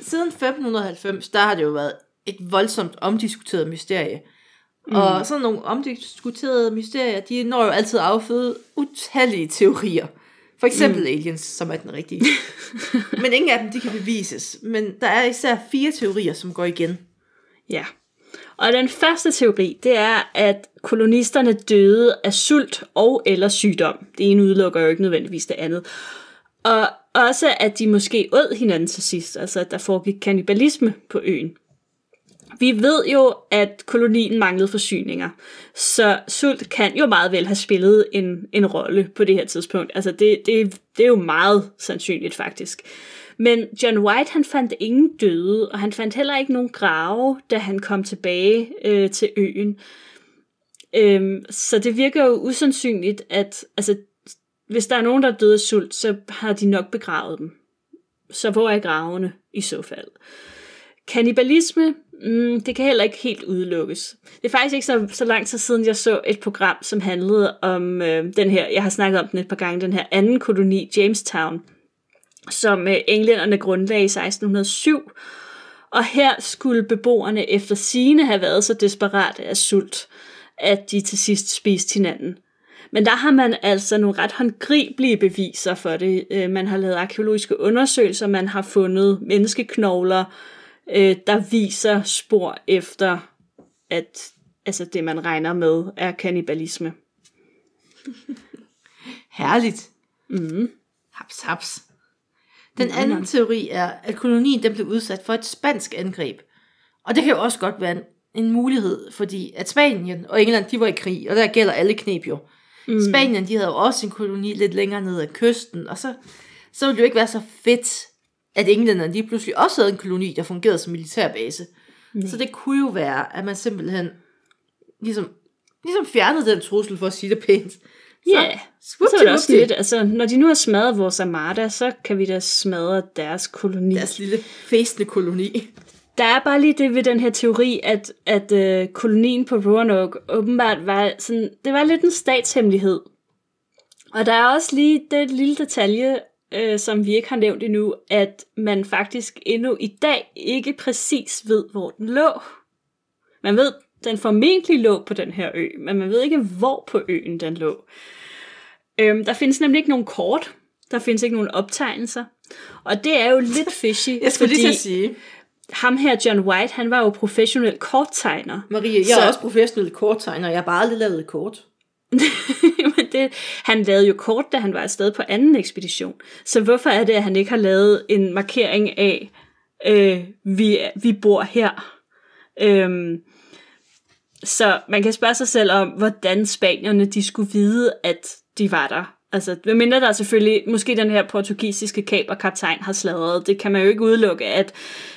Siden 1590, der har det jo været et voldsomt omdiskuteret mysterie. Mm. Og sådan nogle omdiskuterede mysterier, de når jo altid at afføde utallige teorier. For eksempel mm. aliens, som er den rigtige. Men ingen af dem, de kan bevises. Men der er især fire teorier, som går igen. Ja. Og den første teori, det er, at kolonisterne døde af sult og eller sygdom. Det ene udelukker jo ikke nødvendigvis det andet. Og også, at de måske åd hinanden til sidst, altså at der foregik kannibalisme på øen. Vi ved jo, at kolonien manglede forsyninger, så sult kan jo meget vel have spillet en, en rolle på det her tidspunkt. Altså det, det, det er jo meget sandsynligt faktisk. Men John White han fandt ingen døde, og han fandt heller ikke nogen grave, da han kom tilbage øh, til øen. Øhm, så det virker jo usandsynligt, at altså, hvis der er nogen, der er døde af sult, så har de nok begravet dem. Så hvor er gravene i så fald? Kannibalisme, Mm, det kan heller ikke helt udelukkes. Det er faktisk ikke så, så lang tid siden, jeg så et program, som handlede om øh, den her, jeg har snakket om den et par gange, den her anden koloni, Jamestown, som øh, englænderne grundlagde i 1607. Og her skulle beboerne efter sine have været så desperate af sult, at de til sidst spiste hinanden. Men der har man altså nogle ret håndgribelige beviser for det. Øh, man har lavet arkeologiske undersøgelser, man har fundet menneskeknogler, øh, der viser spor efter, at altså det, man regner med, er kannibalisme. [laughs] Herligt. Mm. Haps, haps. Den anden teori er, at kolonien den blev udsat for et spansk angreb. Og det kan jo også godt være en, en mulighed, fordi at Spanien og England, de var i krig, og der gælder alle knep jo. Mm. Spanien, de havde jo også en koloni lidt længere ned ad kysten, og så, så ville det jo ikke være så fedt, at englænderne de pludselig også havde en koloni, der fungerede som militærbase. Mm. Så det kunne jo være, at man simpelthen ligesom, ligesom fjernede den trussel, for at sige det pænt. Ja, yeah. så er det også lidt, altså, når de nu har smadret vores armada, så kan vi da smadre deres koloni. Deres lille festende koloni. Der er bare lige det ved den her teori, at, at øh, kolonien på Roanoke åbenbart var sådan, det var lidt en statshemmelighed. Og der er også lige det lille detalje, øh, som vi ikke har nævnt endnu, at man faktisk endnu i dag ikke præcis ved, hvor den lå. Man ved, den formentlig lå på den her ø, men man ved ikke, hvor på øen den lå. Øhm, der findes nemlig ikke nogen kort. Der findes ikke nogen optegnelser. Og det er jo lidt fishy. [laughs] Jeg skulle fordi lige til at sige, ham her, John White, han var jo professionel korttegner. Maria, jeg Så- er også professionel korttegner, jeg har bare aldrig lavet et kort. [laughs] Men det, han lavede jo kort, da han var afsted på anden ekspedition. Så hvorfor er det, at han ikke har lavet en markering af, øh, vi, vi bor her? Øhm, så man kan spørge sig selv om, hvordan spanierne de skulle vide, at de var der. Altså, medmindre der er selvfølgelig, måske den her portugisiske kaperkaptajn har sladret, det kan man jo ikke udelukke, at,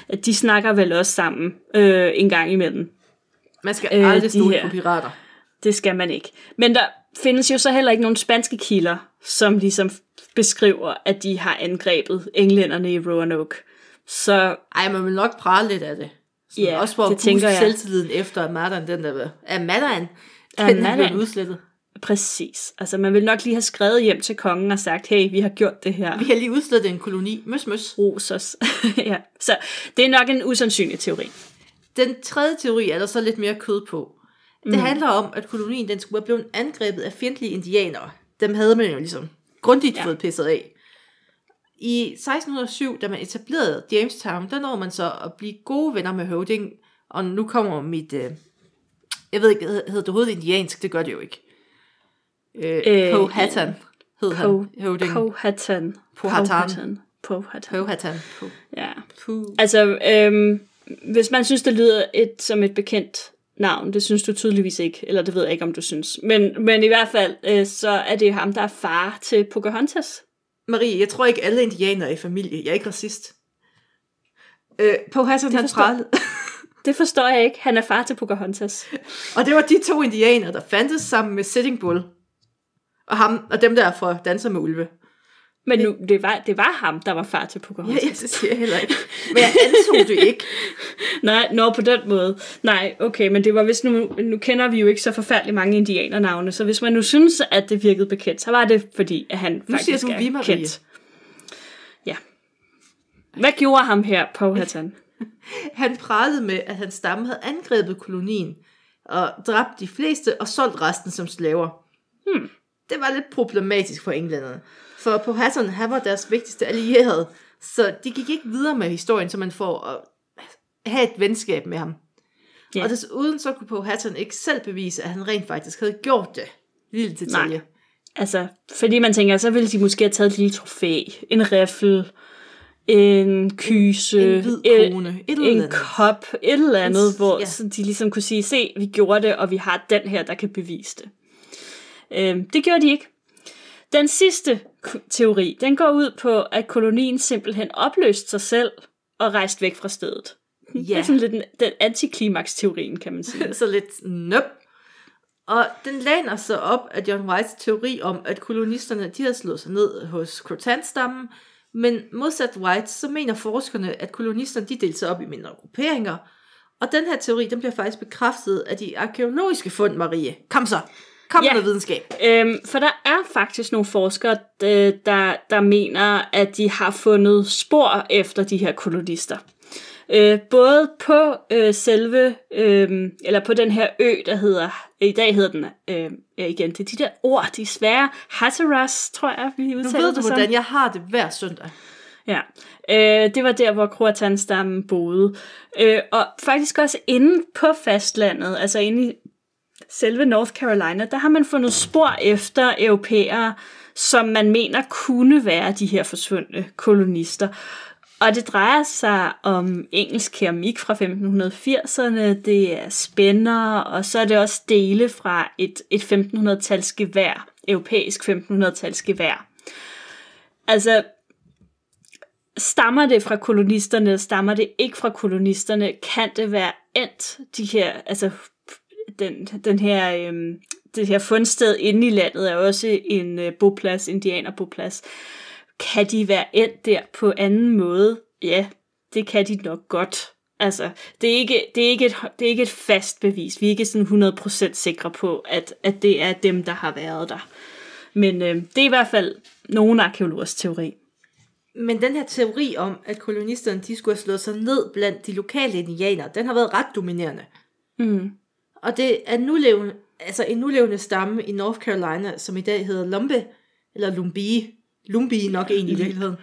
at de snakker vel også sammen øh, en gang imellem. Man skal Øh, aldrig stole på pirater. Det skal man ikke. Men der findes jo så heller ikke nogen spanske kilder, som ligesom beskriver, at de har angrebet englænderne i Roanoke. Så Ej, man vil nok prale lidt af det. Så Ja, også for det at tænker jeg. selvtilliden efter, at Madden, den der er Er den er blevet udslettet. præcis. Altså man vil nok lige have skrevet hjem til kongen og sagt, hey, vi har gjort det her. Vi har lige udslettet en koloni. Møs, møs. Ros os. [laughs] ja. Så det er nok en usandsynlig teori. Den tredje teori er der så lidt mere kød på. Det handler om, at kolonien den skulle være blevet angrebet af fjendtlige indianere. Dem havde man jo ligesom grundigt ja. fået pisset af. I 1607, da man etablerede Jamestown, der når man så at blive gode venner med høvding. Og nu kommer mit... Øh, jeg ved ikke, hedder det overhovedet indiansk? Det gør det jo ikke. Øh, Øh, Powhatan hed han, høvdingen. Powhatan. Powhatan. Powhatan. Powhatan. Po- Ja. Puh. Altså, øhm, hvis man synes, det lyder et, som et bekendt navn, det synes du tydeligvis ikke, eller det ved jeg ikke, om du synes. Men, men i hvert fald, øh, så er det ham, der er far til Pocahontas. Marie, jeg tror ikke alle indianere er i familie. Jeg er ikke racist. Øh, Powhatan han forstår- pralede. [laughs] Det forstår jeg ikke. Han er far til Pocahontas. Og det var de to indianere, der fandtes sammen med Sitting Bull. Og, ham, og dem der er fra Danser med Ulve. Men nu, det, var, det var ham, der var far til Pocahontas. ja, det siger jeg heller ikke. Men jeg antog det ikke. [laughs] Nej, nå, på den måde. Nej, okay, men det var hvis nu, nu kender vi jo ikke så forfærdeligt mange indianernavne, så hvis man nu synes, at det virkede bekendt, så var det fordi, at han Nu siger faktisk du er vi, Marie. kendt. Ja. Hvad gjorde ham her, Powhatan? [laughs] Han pralede med, at hans stamme havde angrebet kolonien og dræbt de fleste og solgt resten som slaver. Hmm. Det var lidt problematisk for englænderne. For Powhatan, han var deres vigtigste allierede, så de gik ikke videre med historien, så man får at have et venskab med ham. Ja. Og desuden så kunne Powhatan ikke selv bevise, at han rent faktisk havde gjort det. Lille detalje. Nej. Altså, fordi man tænker, så ville de måske have taget et lille trofæ, en riffel, en kyse, En hvid et- krone, et eller en andet. kop, et eller andet, En- hvor ja. så de ligesom kunne sige, se, vi gjorde det, og vi har den her, der kan bevise det. Øhm, det gjorde de ikke. Den sidste teori, den går ud på, at kolonien simpelthen opløste sig selv og rejste væk fra stedet. Det er Ja. sådan lidt den, den antiklimaks-teorien, kan man sige. [laughs] så lidt nøp. Og den lander sig op af John Whites teori om, at kolonisterne de havde slået sig ned hos Crotan-stammen, men modsat White, så mener forskerne, at kolonisterne de delte sig op i mindre grupperinger, Og den her teori, den bliver faktisk bekræftet af de arkeologiske fund, Marie. Kom så, kom Ja. med videnskab. Øhm, for der er faktisk nogle forskere, der, der mener, at de har fundet spor efter de her kolonister. Øh, både på øh, selve, øh, eller på den her ø, der hedder, i dag hedder den, øh, ja, igen, det er de der ord, de er svære, Hatteras, tror jeg, vi Nu udtaler ved du, det hvordan jeg har det hver søndag. Ja, øh, det var der, hvor Croatan-stammen boede. Øh, og faktisk også inde på fastlandet, altså inde i selve North Carolina, der har man fundet spor efter europæere, som man mener kunne være de her forsvundne kolonister. Og det drejer sig om engelsk keramik fra 1580'erne, det er spænder, og så er det også dele fra et, et 1500-tals gevær, europæisk 1500-tals gevær. Altså, stammer det fra kolonisterne, stammer det ikke fra kolonisterne, kan det være endt, de her, altså den, den her, øhm, det her fundsted inde i landet er også en øh, boplads, indianerboplads. Kan de være endt der på anden måde? Ja, det kan de nok godt. Altså, det er ikke, det er ikke, et, det er ikke et fast bevis. Vi er ikke sådan 100% sikre på, at, at det er dem, der har været der. Men øh, det er i hvert fald nogle arkeologers teori. Men den her teori om, at kolonisterne de skulle have slået sig ned blandt de lokale indianere, den har været ret dominerende. Mm. Og det er nulevende, altså en nulevende stamme i North Carolina, som i dag hedder Lumbe, eller Lumbee. Lumbee nok egentlig i virkeligheden.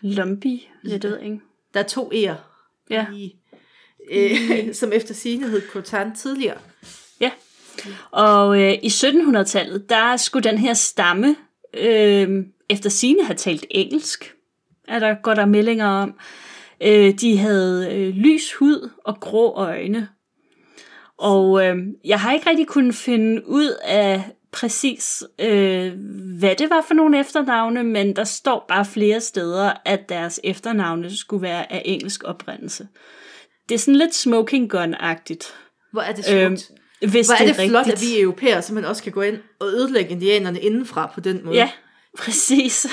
Lumpy, jeg ved ikke. Der er to E'er, Ja. i, øh, [laughs] som efter sigende hed Crotan tidligere. Ja. Og øh, i 1700-tallet, der skulle den her stamme øh, efter sine have talt engelsk. Er der går der meldinger om. Øh, de havde øh, lys hud og grå øjne. Og øh, jeg har ikke rigtig kunnet finde ud af præcis, øh, hvad det var for nogle efternavne, men der står bare flere steder, at deres efternavne skulle være af engelsk oprindelse. Det er sådan lidt smoking gun-agtigt. Hvor er det smukt. Øhm, hvis Hvor er det flot, rigtigt. at vi europæere simpelthen også kan gå ind og ødelægge indianerne indenfra på den måde. Ja, [laughs] præcis.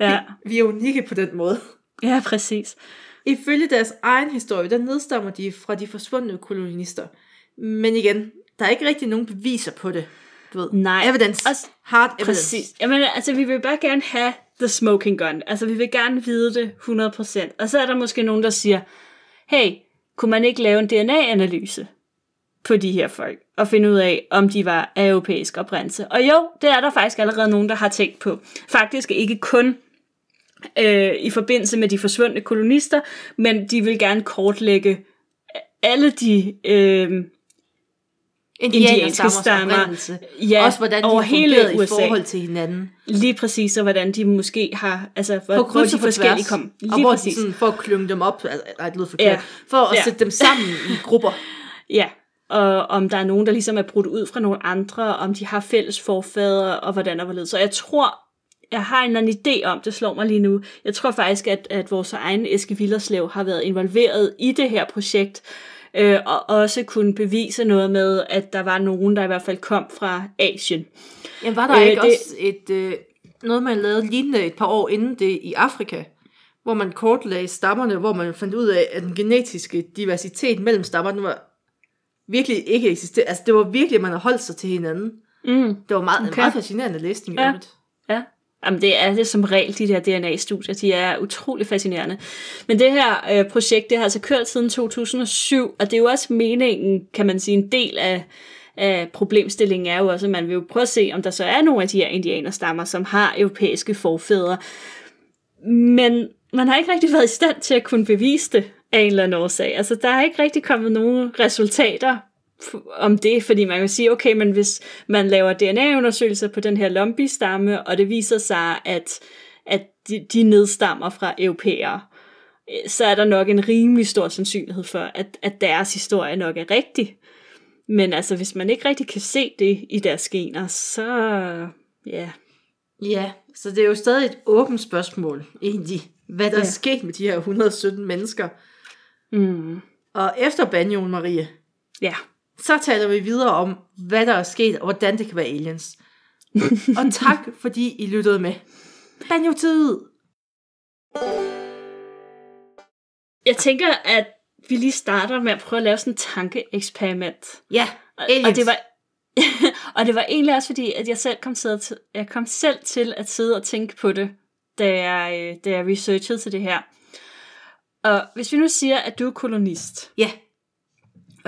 ja. Vi er unikke på den måde. ja, præcis. Ifølge deres egen historie, der nedstammer de fra de forsvundne kolonister. Men igen, der er ikke rigtig nogen beviser på det. Du ved, Nej, evidence, også- hard evidence. Præcis. Jamen, altså, vi vil bare gerne have the smoking gun. Altså, vi vil gerne vide det 100%. Og så er der måske nogen, der siger, hey, kunne man ikke lave en DNA-analyse på de her folk, og finde ud af, om de var af europæisk oprindelse? Og jo, det er der faktisk allerede nogen, der har tænkt på. Faktisk ikke kun øh, i forbindelse med de forsvundne kolonister, men de vil gerne kortlægge alle de øh, indianske stammer. Ja, Også hvordan de over hele fungeret i USA. forhold til hinanden. Lige præcis, og hvordan de måske har, altså hvor, På hvor de forskellige kom. Lige og hvor præcis. de sådan, for at klynge dem op, altså, nej, det lyder forkert, Ja. for at Ja. sætte dem sammen i grupper. [laughs] Ja, og om der er nogen, der ligesom er brudt ud fra nogle andre, om de har fælles forfædre, og hvordan og hvorledes. Så jeg tror, jeg har en eller anden idé om, det slår mig lige nu, jeg tror faktisk, at, at vores egen Eske Villerslev har været involveret i det her projekt, øh, og også kunne bevise noget med, at der var nogen, der i hvert fald kom fra Asien. Jamen var der Øh, ikke det- også et, øh, noget, man lavede lignende et par år inden det i Afrika, hvor man kortlagde stammerne, hvor man fandt ud af, at den genetiske diversitet mellem stammerne var virkelig ikke eksisterende. Altså det var virkelig, at man holdt sig til hinanden. Mm. Det var meget, Okay. meget fascinerende læsning. Ja. Ja. Jamen, det er det som regel, de der DNA-studier. De er utrolig fascinerende. Men det her øh, projekt, det har altså kørt siden 2007, og det er jo også meningen, kan man sige, en del af, af problemstillingen er jo også, at man vil jo prøve at se, om der så er nogle af de her indianerstammer, som har europæiske forfædre. Men man har ikke rigtig været i stand til at kunne bevise det af en eller anden årsag. Altså, der er ikke rigtig kommet nogen resultater om det, fordi man kan sige, okay, men hvis man laver DNA-undersøgelser på den her Lumpy-stamme, og det viser sig, at, at de, de nedstammer fra europæere, øh, så er der nok en rimelig stor sandsynlighed for, at, at deres historie nok er rigtig. Men altså, hvis man ikke rigtig kan se det i deres gener, så ja, ja, så det er jo stadig et åbent spørgsmål, egentlig. Hvad der Ja. er sket med de her 117 mennesker. mm, Og efter Banjon, Marie, ja. Så taler vi videre om, hvad der er sket, og hvordan det kan være aliens. og [laughs] tak, fordi I lyttede med. Banjo-tid! Jeg tænker, at vi lige starter med at prøve at lave sådan et tankeeksperiment. Ja, Og, aliens. og det var [laughs] og det var egentlig også fordi, at jeg selv kom, til, jeg kom selv til at sidde og tænke på det, da jeg, øh, da jeg researchede til det her. Og hvis vi nu siger, at du er kolonist, Ja,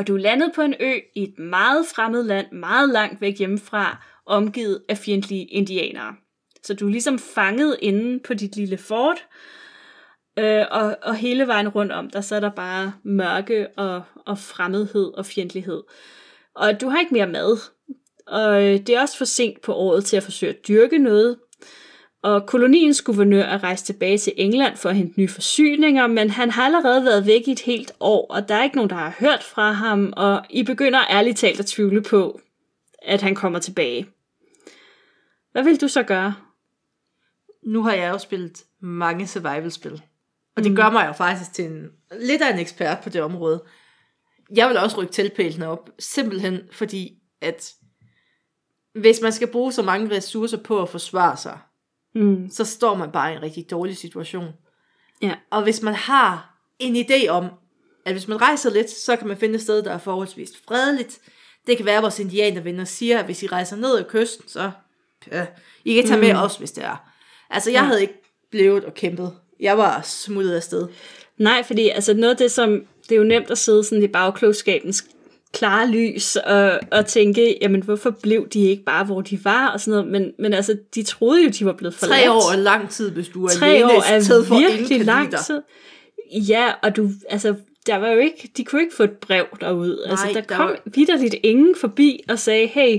og du er landet på en ø i et meget fremmed land, meget langt væk hjemmefra, omgivet af fjendtlige indianere. Så du er ligesom fanget inde på dit lille fort, øh, og, og hele vejen rundt om dig, så er der bare mørke og, og fremmedhed og fjendtlighed. Og du har ikke mere mad, og øh, det er også for sent på året til at forsøge at dyrke noget. Og koloniens guvernør er rejst tilbage til England for at hente nye forsyninger, men han har allerede været væk i et helt år, og der er ikke nogen, der har hørt fra ham, og I begynder ærligt talt at tvivle på, at han kommer tilbage. Hvad vil du så gøre? nu har jeg jo spillet mange survival-spil. Og det gør mig jo faktisk til en, lidt af en ekspert på det område. Jeg vil også rykke tilpælene op, simpelthen fordi, at hvis man skal bruge så mange ressourcer på at forsvare sig, Mm. så står man bare i en rigtig dårlig situation. Ja. Og hvis man har en idé om, at hvis man rejser lidt, så kan man finde et sted, der er forholdsvis fredeligt. Det kan være, at vores indianervenner siger, at hvis I rejser ned ad kysten, så øh, I kan tage med os, hvis det er. Altså, jeg ja. havde ikke blevet og kæmpet. Jeg var smuttet afsted. Nej, fordi altså noget af det, som det er jo nemt at sidde sådan i bagklogskabens klare lys og, og tænke, jamen hvorfor blev de ikke bare, hvor de var og sådan noget, men, men altså, de troede jo, de var blevet forladt. Tre år er lang tid, hvis du er Tre alene år et er ingen virkelig lang tid. Ja, og du, altså, der var jo ikke, de kunne ikke få et brev derud. altså, Nej, der, der kom var- vidderligt ingen forbi og sagde, hey,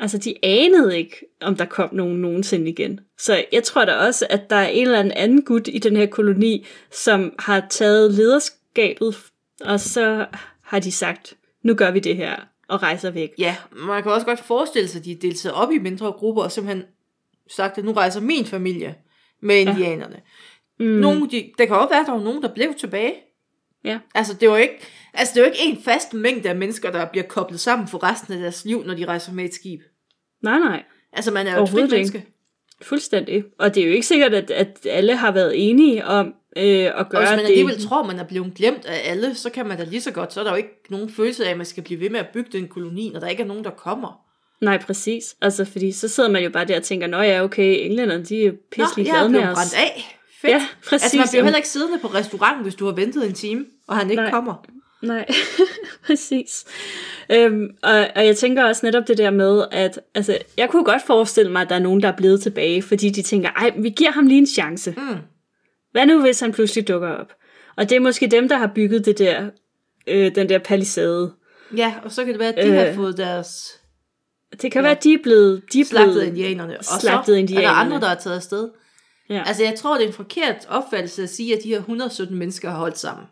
altså, de anede ikke, om der kom nogen nogensinde igen. Så jeg tror da også, at der er en eller anden anden gut i den her koloni, som har taget lederskabet, og så har de sagt, nu gør vi det her, og rejser væk. Ja, man kan også godt forestille sig, at de er delt sig op i mindre grupper, og simpelthen sagt, at nu rejser min familie med indianerne. Mm. Nogle, de, der kan også være, at der var nogen, der blev tilbage. Ja. Altså, det var ikke, altså, det jo ikke en fast mængde af mennesker, der bliver koblet sammen for resten af deres liv, når de rejser med et skib. Nej, nej. Altså, man er jo et frit menneske. Fuldstændig. Og det er jo ikke sikkert, at, at alle har været enige om øh, at Og gøre hvis man det. alligevel tror, man er blevet glemt af alle, så kan man da lige så godt, så er der jo ikke nogen følelse af, at man skal blive ved med at bygge den koloni, når der ikke er nogen, der kommer. Nej, præcis. Altså, fordi så sidder man jo bare der og tænker, nå ja, okay, englænderne, de er pisselig jeg er glade med os. brændt af. Fedt. Ja, præcis. Altså, man bliver heller ikke siddende på restaurant, hvis du har ventet en time, og han ikke Nej. kommer. Nej, [laughs] præcis. Øhm, og, og jeg tænker også netop det der med, at altså, jeg kunne godt forestille mig, at der er nogen, der er blevet tilbage, fordi de tænker, ej, vi giver ham lige en chance. Mm. Hvad nu, hvis han pludselig dukker op? Og det er måske dem, der har bygget det der, øh, den der palisade. Ja, og så kan det være, at de øh. har fået deres Det kan Ja. være, at de er blevet, de er slagtet blevet indianerne. Og slagtet så er indianerne. der andre, der er taget afsted. Ja. Altså, jeg tror, det er en forkert opfattelse at sige, at de her 117 mennesker har holdt sammen.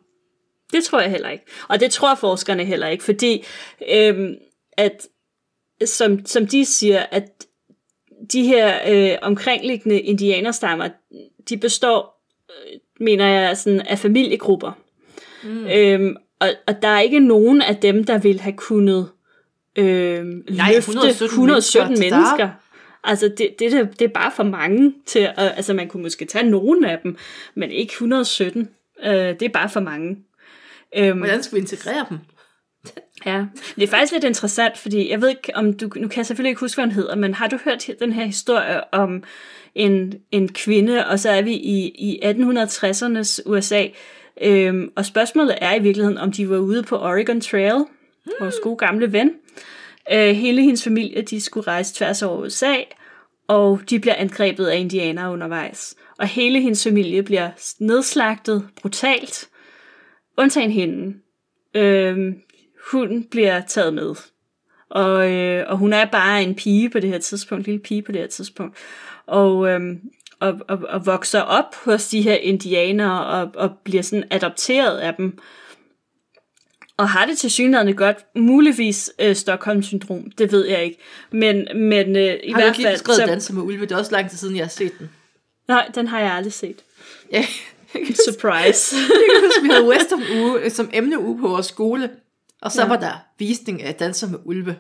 Det tror jeg heller ikke. Og det tror forskerne heller ikke, fordi øhm, at, som, som de siger, at de her øh, omkringliggende indianerstammer, de består, mener jeg, sådan, af familiegrupper. Mm. Øhm, og, og der er ikke nogen af dem, der vil have kunnet øhm, Nej, løfte 117 117 mennesker. Altså, det, det, det, det er bare for mange til, at, altså man kunne måske tage nogen af dem, men ikke 117. Øh, det er bare for mange. Øhm, Hvordan skal vi integrere dem? Ja, det er faktisk lidt interessant, fordi jeg ved ikke, om du, nu kan jeg selvfølgelig ikke huske, hvad hun hedder, men har du hørt den her historie om en, en kvinde, og så er vi i, i 1860'ernes USA, øhm, og spørgsmålet er i virkeligheden, om de var ude på Oregon Trail, mm. vores gode gamle ven. Øh, hele hendes familie, de skulle rejse tværs over USA, og de bliver angrebet af indianere undervejs. Og hele hendes familie bliver nedslagtet brutalt, undtagen hende. Øhm, hun bliver taget med. Og, øh, og hun er bare en pige på det her tidspunkt, en lille pige på det her tidspunkt. Og, øhm, og, og, og vokser op hos de her indianere og, og bliver sådan adopteret af dem. Og har det til synligheden godt, muligvis øh, Stockholm-syndrom, det ved jeg ikke. Men, men øh, i I har du hvert ikke fald... så- Danser med Ulve? Det er også lang tid siden, jeg har set den. Nej, den har jeg aldrig set. Ja. Surprise. [laughs] Jeg kan huske, vi havde Western uge øh, som emneuge på vores skole. Og så Ja. var der visning af Danser med Ulve.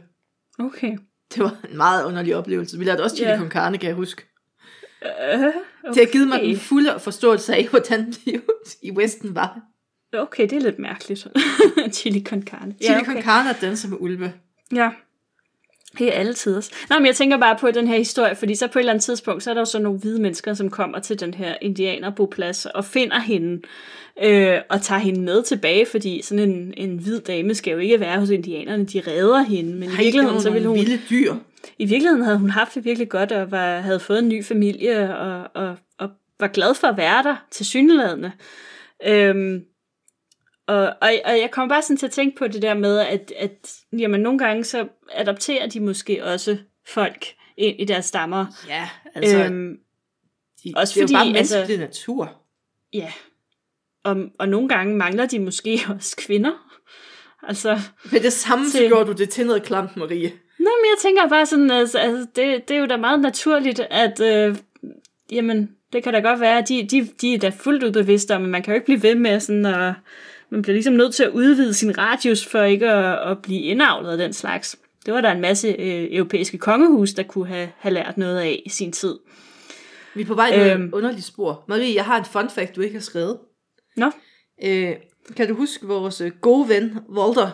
Okay. Det var en meget underlig oplevelse. Vi lærte også chili Ja. con carne, kan jeg huske. Uh, okay. Det har givet mig den fulde forståelse af, hvordan [laughs] livet i Vesten var. Okay, det er lidt mærkeligt. [laughs] chili con carne. Chili ja, con carne og danser med ulve. Ja. Det er alle tiders. Nå, men jeg tænker bare på den her historie, fordi så på et eller andet tidspunkt, så er der jo så nogle hvide mennesker, som kommer til den her indianerboplads og finder hende, øh, og tager hende med tilbage, fordi sådan en, en hvid dame skal jo ikke være hos indianerne, de redder hende, men i Ej, virkeligheden, det så ville hun, vilde dyr. i virkeligheden havde hun haft det virkelig godt, og var, havde fået en ny familie, og, og, og var glad for at være der, til synlædende. Øhm, og, og, og jeg kommer bare sådan til at tænke på det der med, at, at jamen, nogle gange så adopterer de måske også folk ind i deres stammer. Ja, altså, øhm, de, også det er fordi, jo bare altså- menneskelig natur. ja. Og, og nogle gange mangler de måske [laughs] også kvinder. Altså, Med det samme, så til- gjorde du det til noget klamt, Marie. Nå, men jeg tænker bare sådan, altså, altså det, det er jo da meget naturligt, at, øh, jamen, det kan da godt være, at de, de, de er da fuldt ud bevidste om, at man kan jo ikke blive ved med sådan, og man bliver ligesom nødt til at udvide sin radius, for ikke at, at blive indavlet af den slags. Det var der en masse øh, europæiske kongehus, der kunne have, have lært noget af i sin tid. Vi er på vej med Øhm. et underligt spor. Marie, jeg har en fun fact, du ikke har skrevet. Nå, Øh, kan du huske vores øh, gode ven, Walter?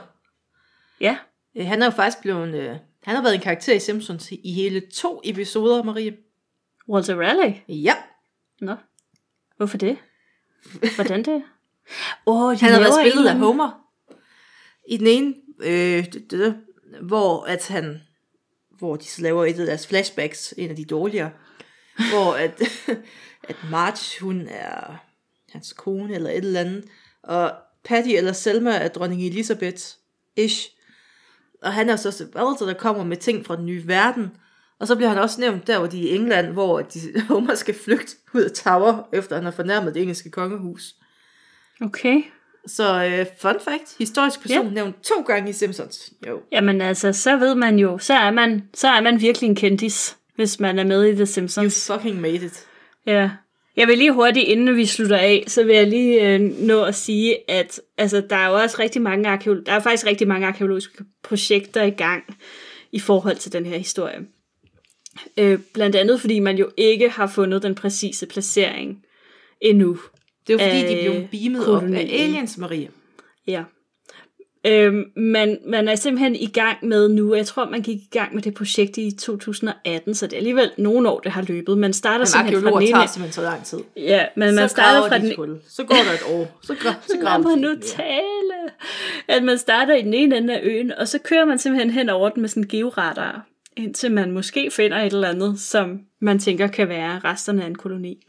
ja. Øh, han er jo faktisk blevet... Øh, han har været en karakter i Simpsons i hele to episoder, Marie. Walter Raleigh. Ja. Nå, hvorfor det? Hvordan det? Oh, de Han har været spillet af en- Homer. I den ene, øh, det, det, hvor at han, hvor de så laver et af deres flashbacks, en af de dårligere, hvor at, [laughs] at Marge, hun er hans kone eller et eller andet, og Patty eller Selma er dronning Elizabeth, ish. Og han er så Walter, der kommer med ting fra den nye verden, og så bliver han også nævnt der, hvor de er i England, hvor de, [laughs] Homer skal flygte ud af Tower, efter han har fornærmet det engelske kongehus. Okay. Så øh, fun fact, historisk person ja. nævnt to gange i Simpsons. Jo. Jamen altså, så ved man jo, så er man, så er man virkelig en kendis, hvis man er med i The You Simpsons. fucking made it. Ja. Jeg vil lige hurtigt, inden vi slutter af, så vil jeg lige øh, nå at sige, at altså, der er jo også rigtig mange arkeolo- der er faktisk rigtig mange arkeologiske projekter i gang i forhold til den her historie. Øh, blandt andet fordi man jo ikke har fundet den præcise placering endnu. Det er jo fordi, Øh, de blev beamet op af kolonien. aliens, Marie. Ja. Øhm, man, man er simpelthen i gang med nu, jeg tror, man gik i gang med det projekt i 2018, så det er alligevel nogle år, det har løbet. Man starter Men simpelthen fra den tager ene... simpelthen så lang tid. Ja, men man så starter graver fra de den hul. Så går der et år. Så, gra- [laughs] så graver de nu tale. At man starter i den ene ende af øen, og så kører man simpelthen hen over den med sådan en georadar, indtil man måske finder et eller andet, som man tænker kan være resterne af en koloni.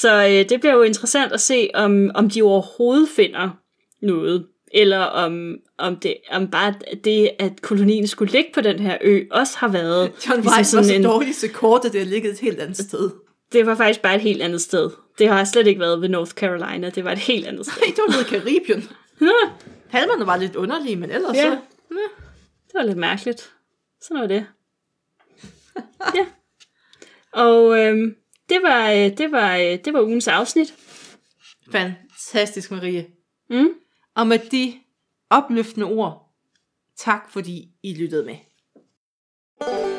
Så øh, det bliver jo interessant at se, om, om de overhovedet finder noget, eller om, om, det, om bare det, at kolonien skulle ligge på den her ø, også har været [laughs] John ligesom White var sådan så en- dårligt så kort, at det har ligget et helt andet sted. Det var faktisk bare et helt andet sted. Det har slet ikke været ved North Carolina, det var et helt andet sted. Nej, det var noget Karibien. Halmerne var lidt underlige, men ellers Ja. så... Det var lidt mærkeligt. Sådan var det. ja. Og øhm, det var, øh, det var, øh, det var ugens afsnit. Fantastisk, Marie. Mm. Og med de opløftende ord, tak fordi I lyttede med. thank you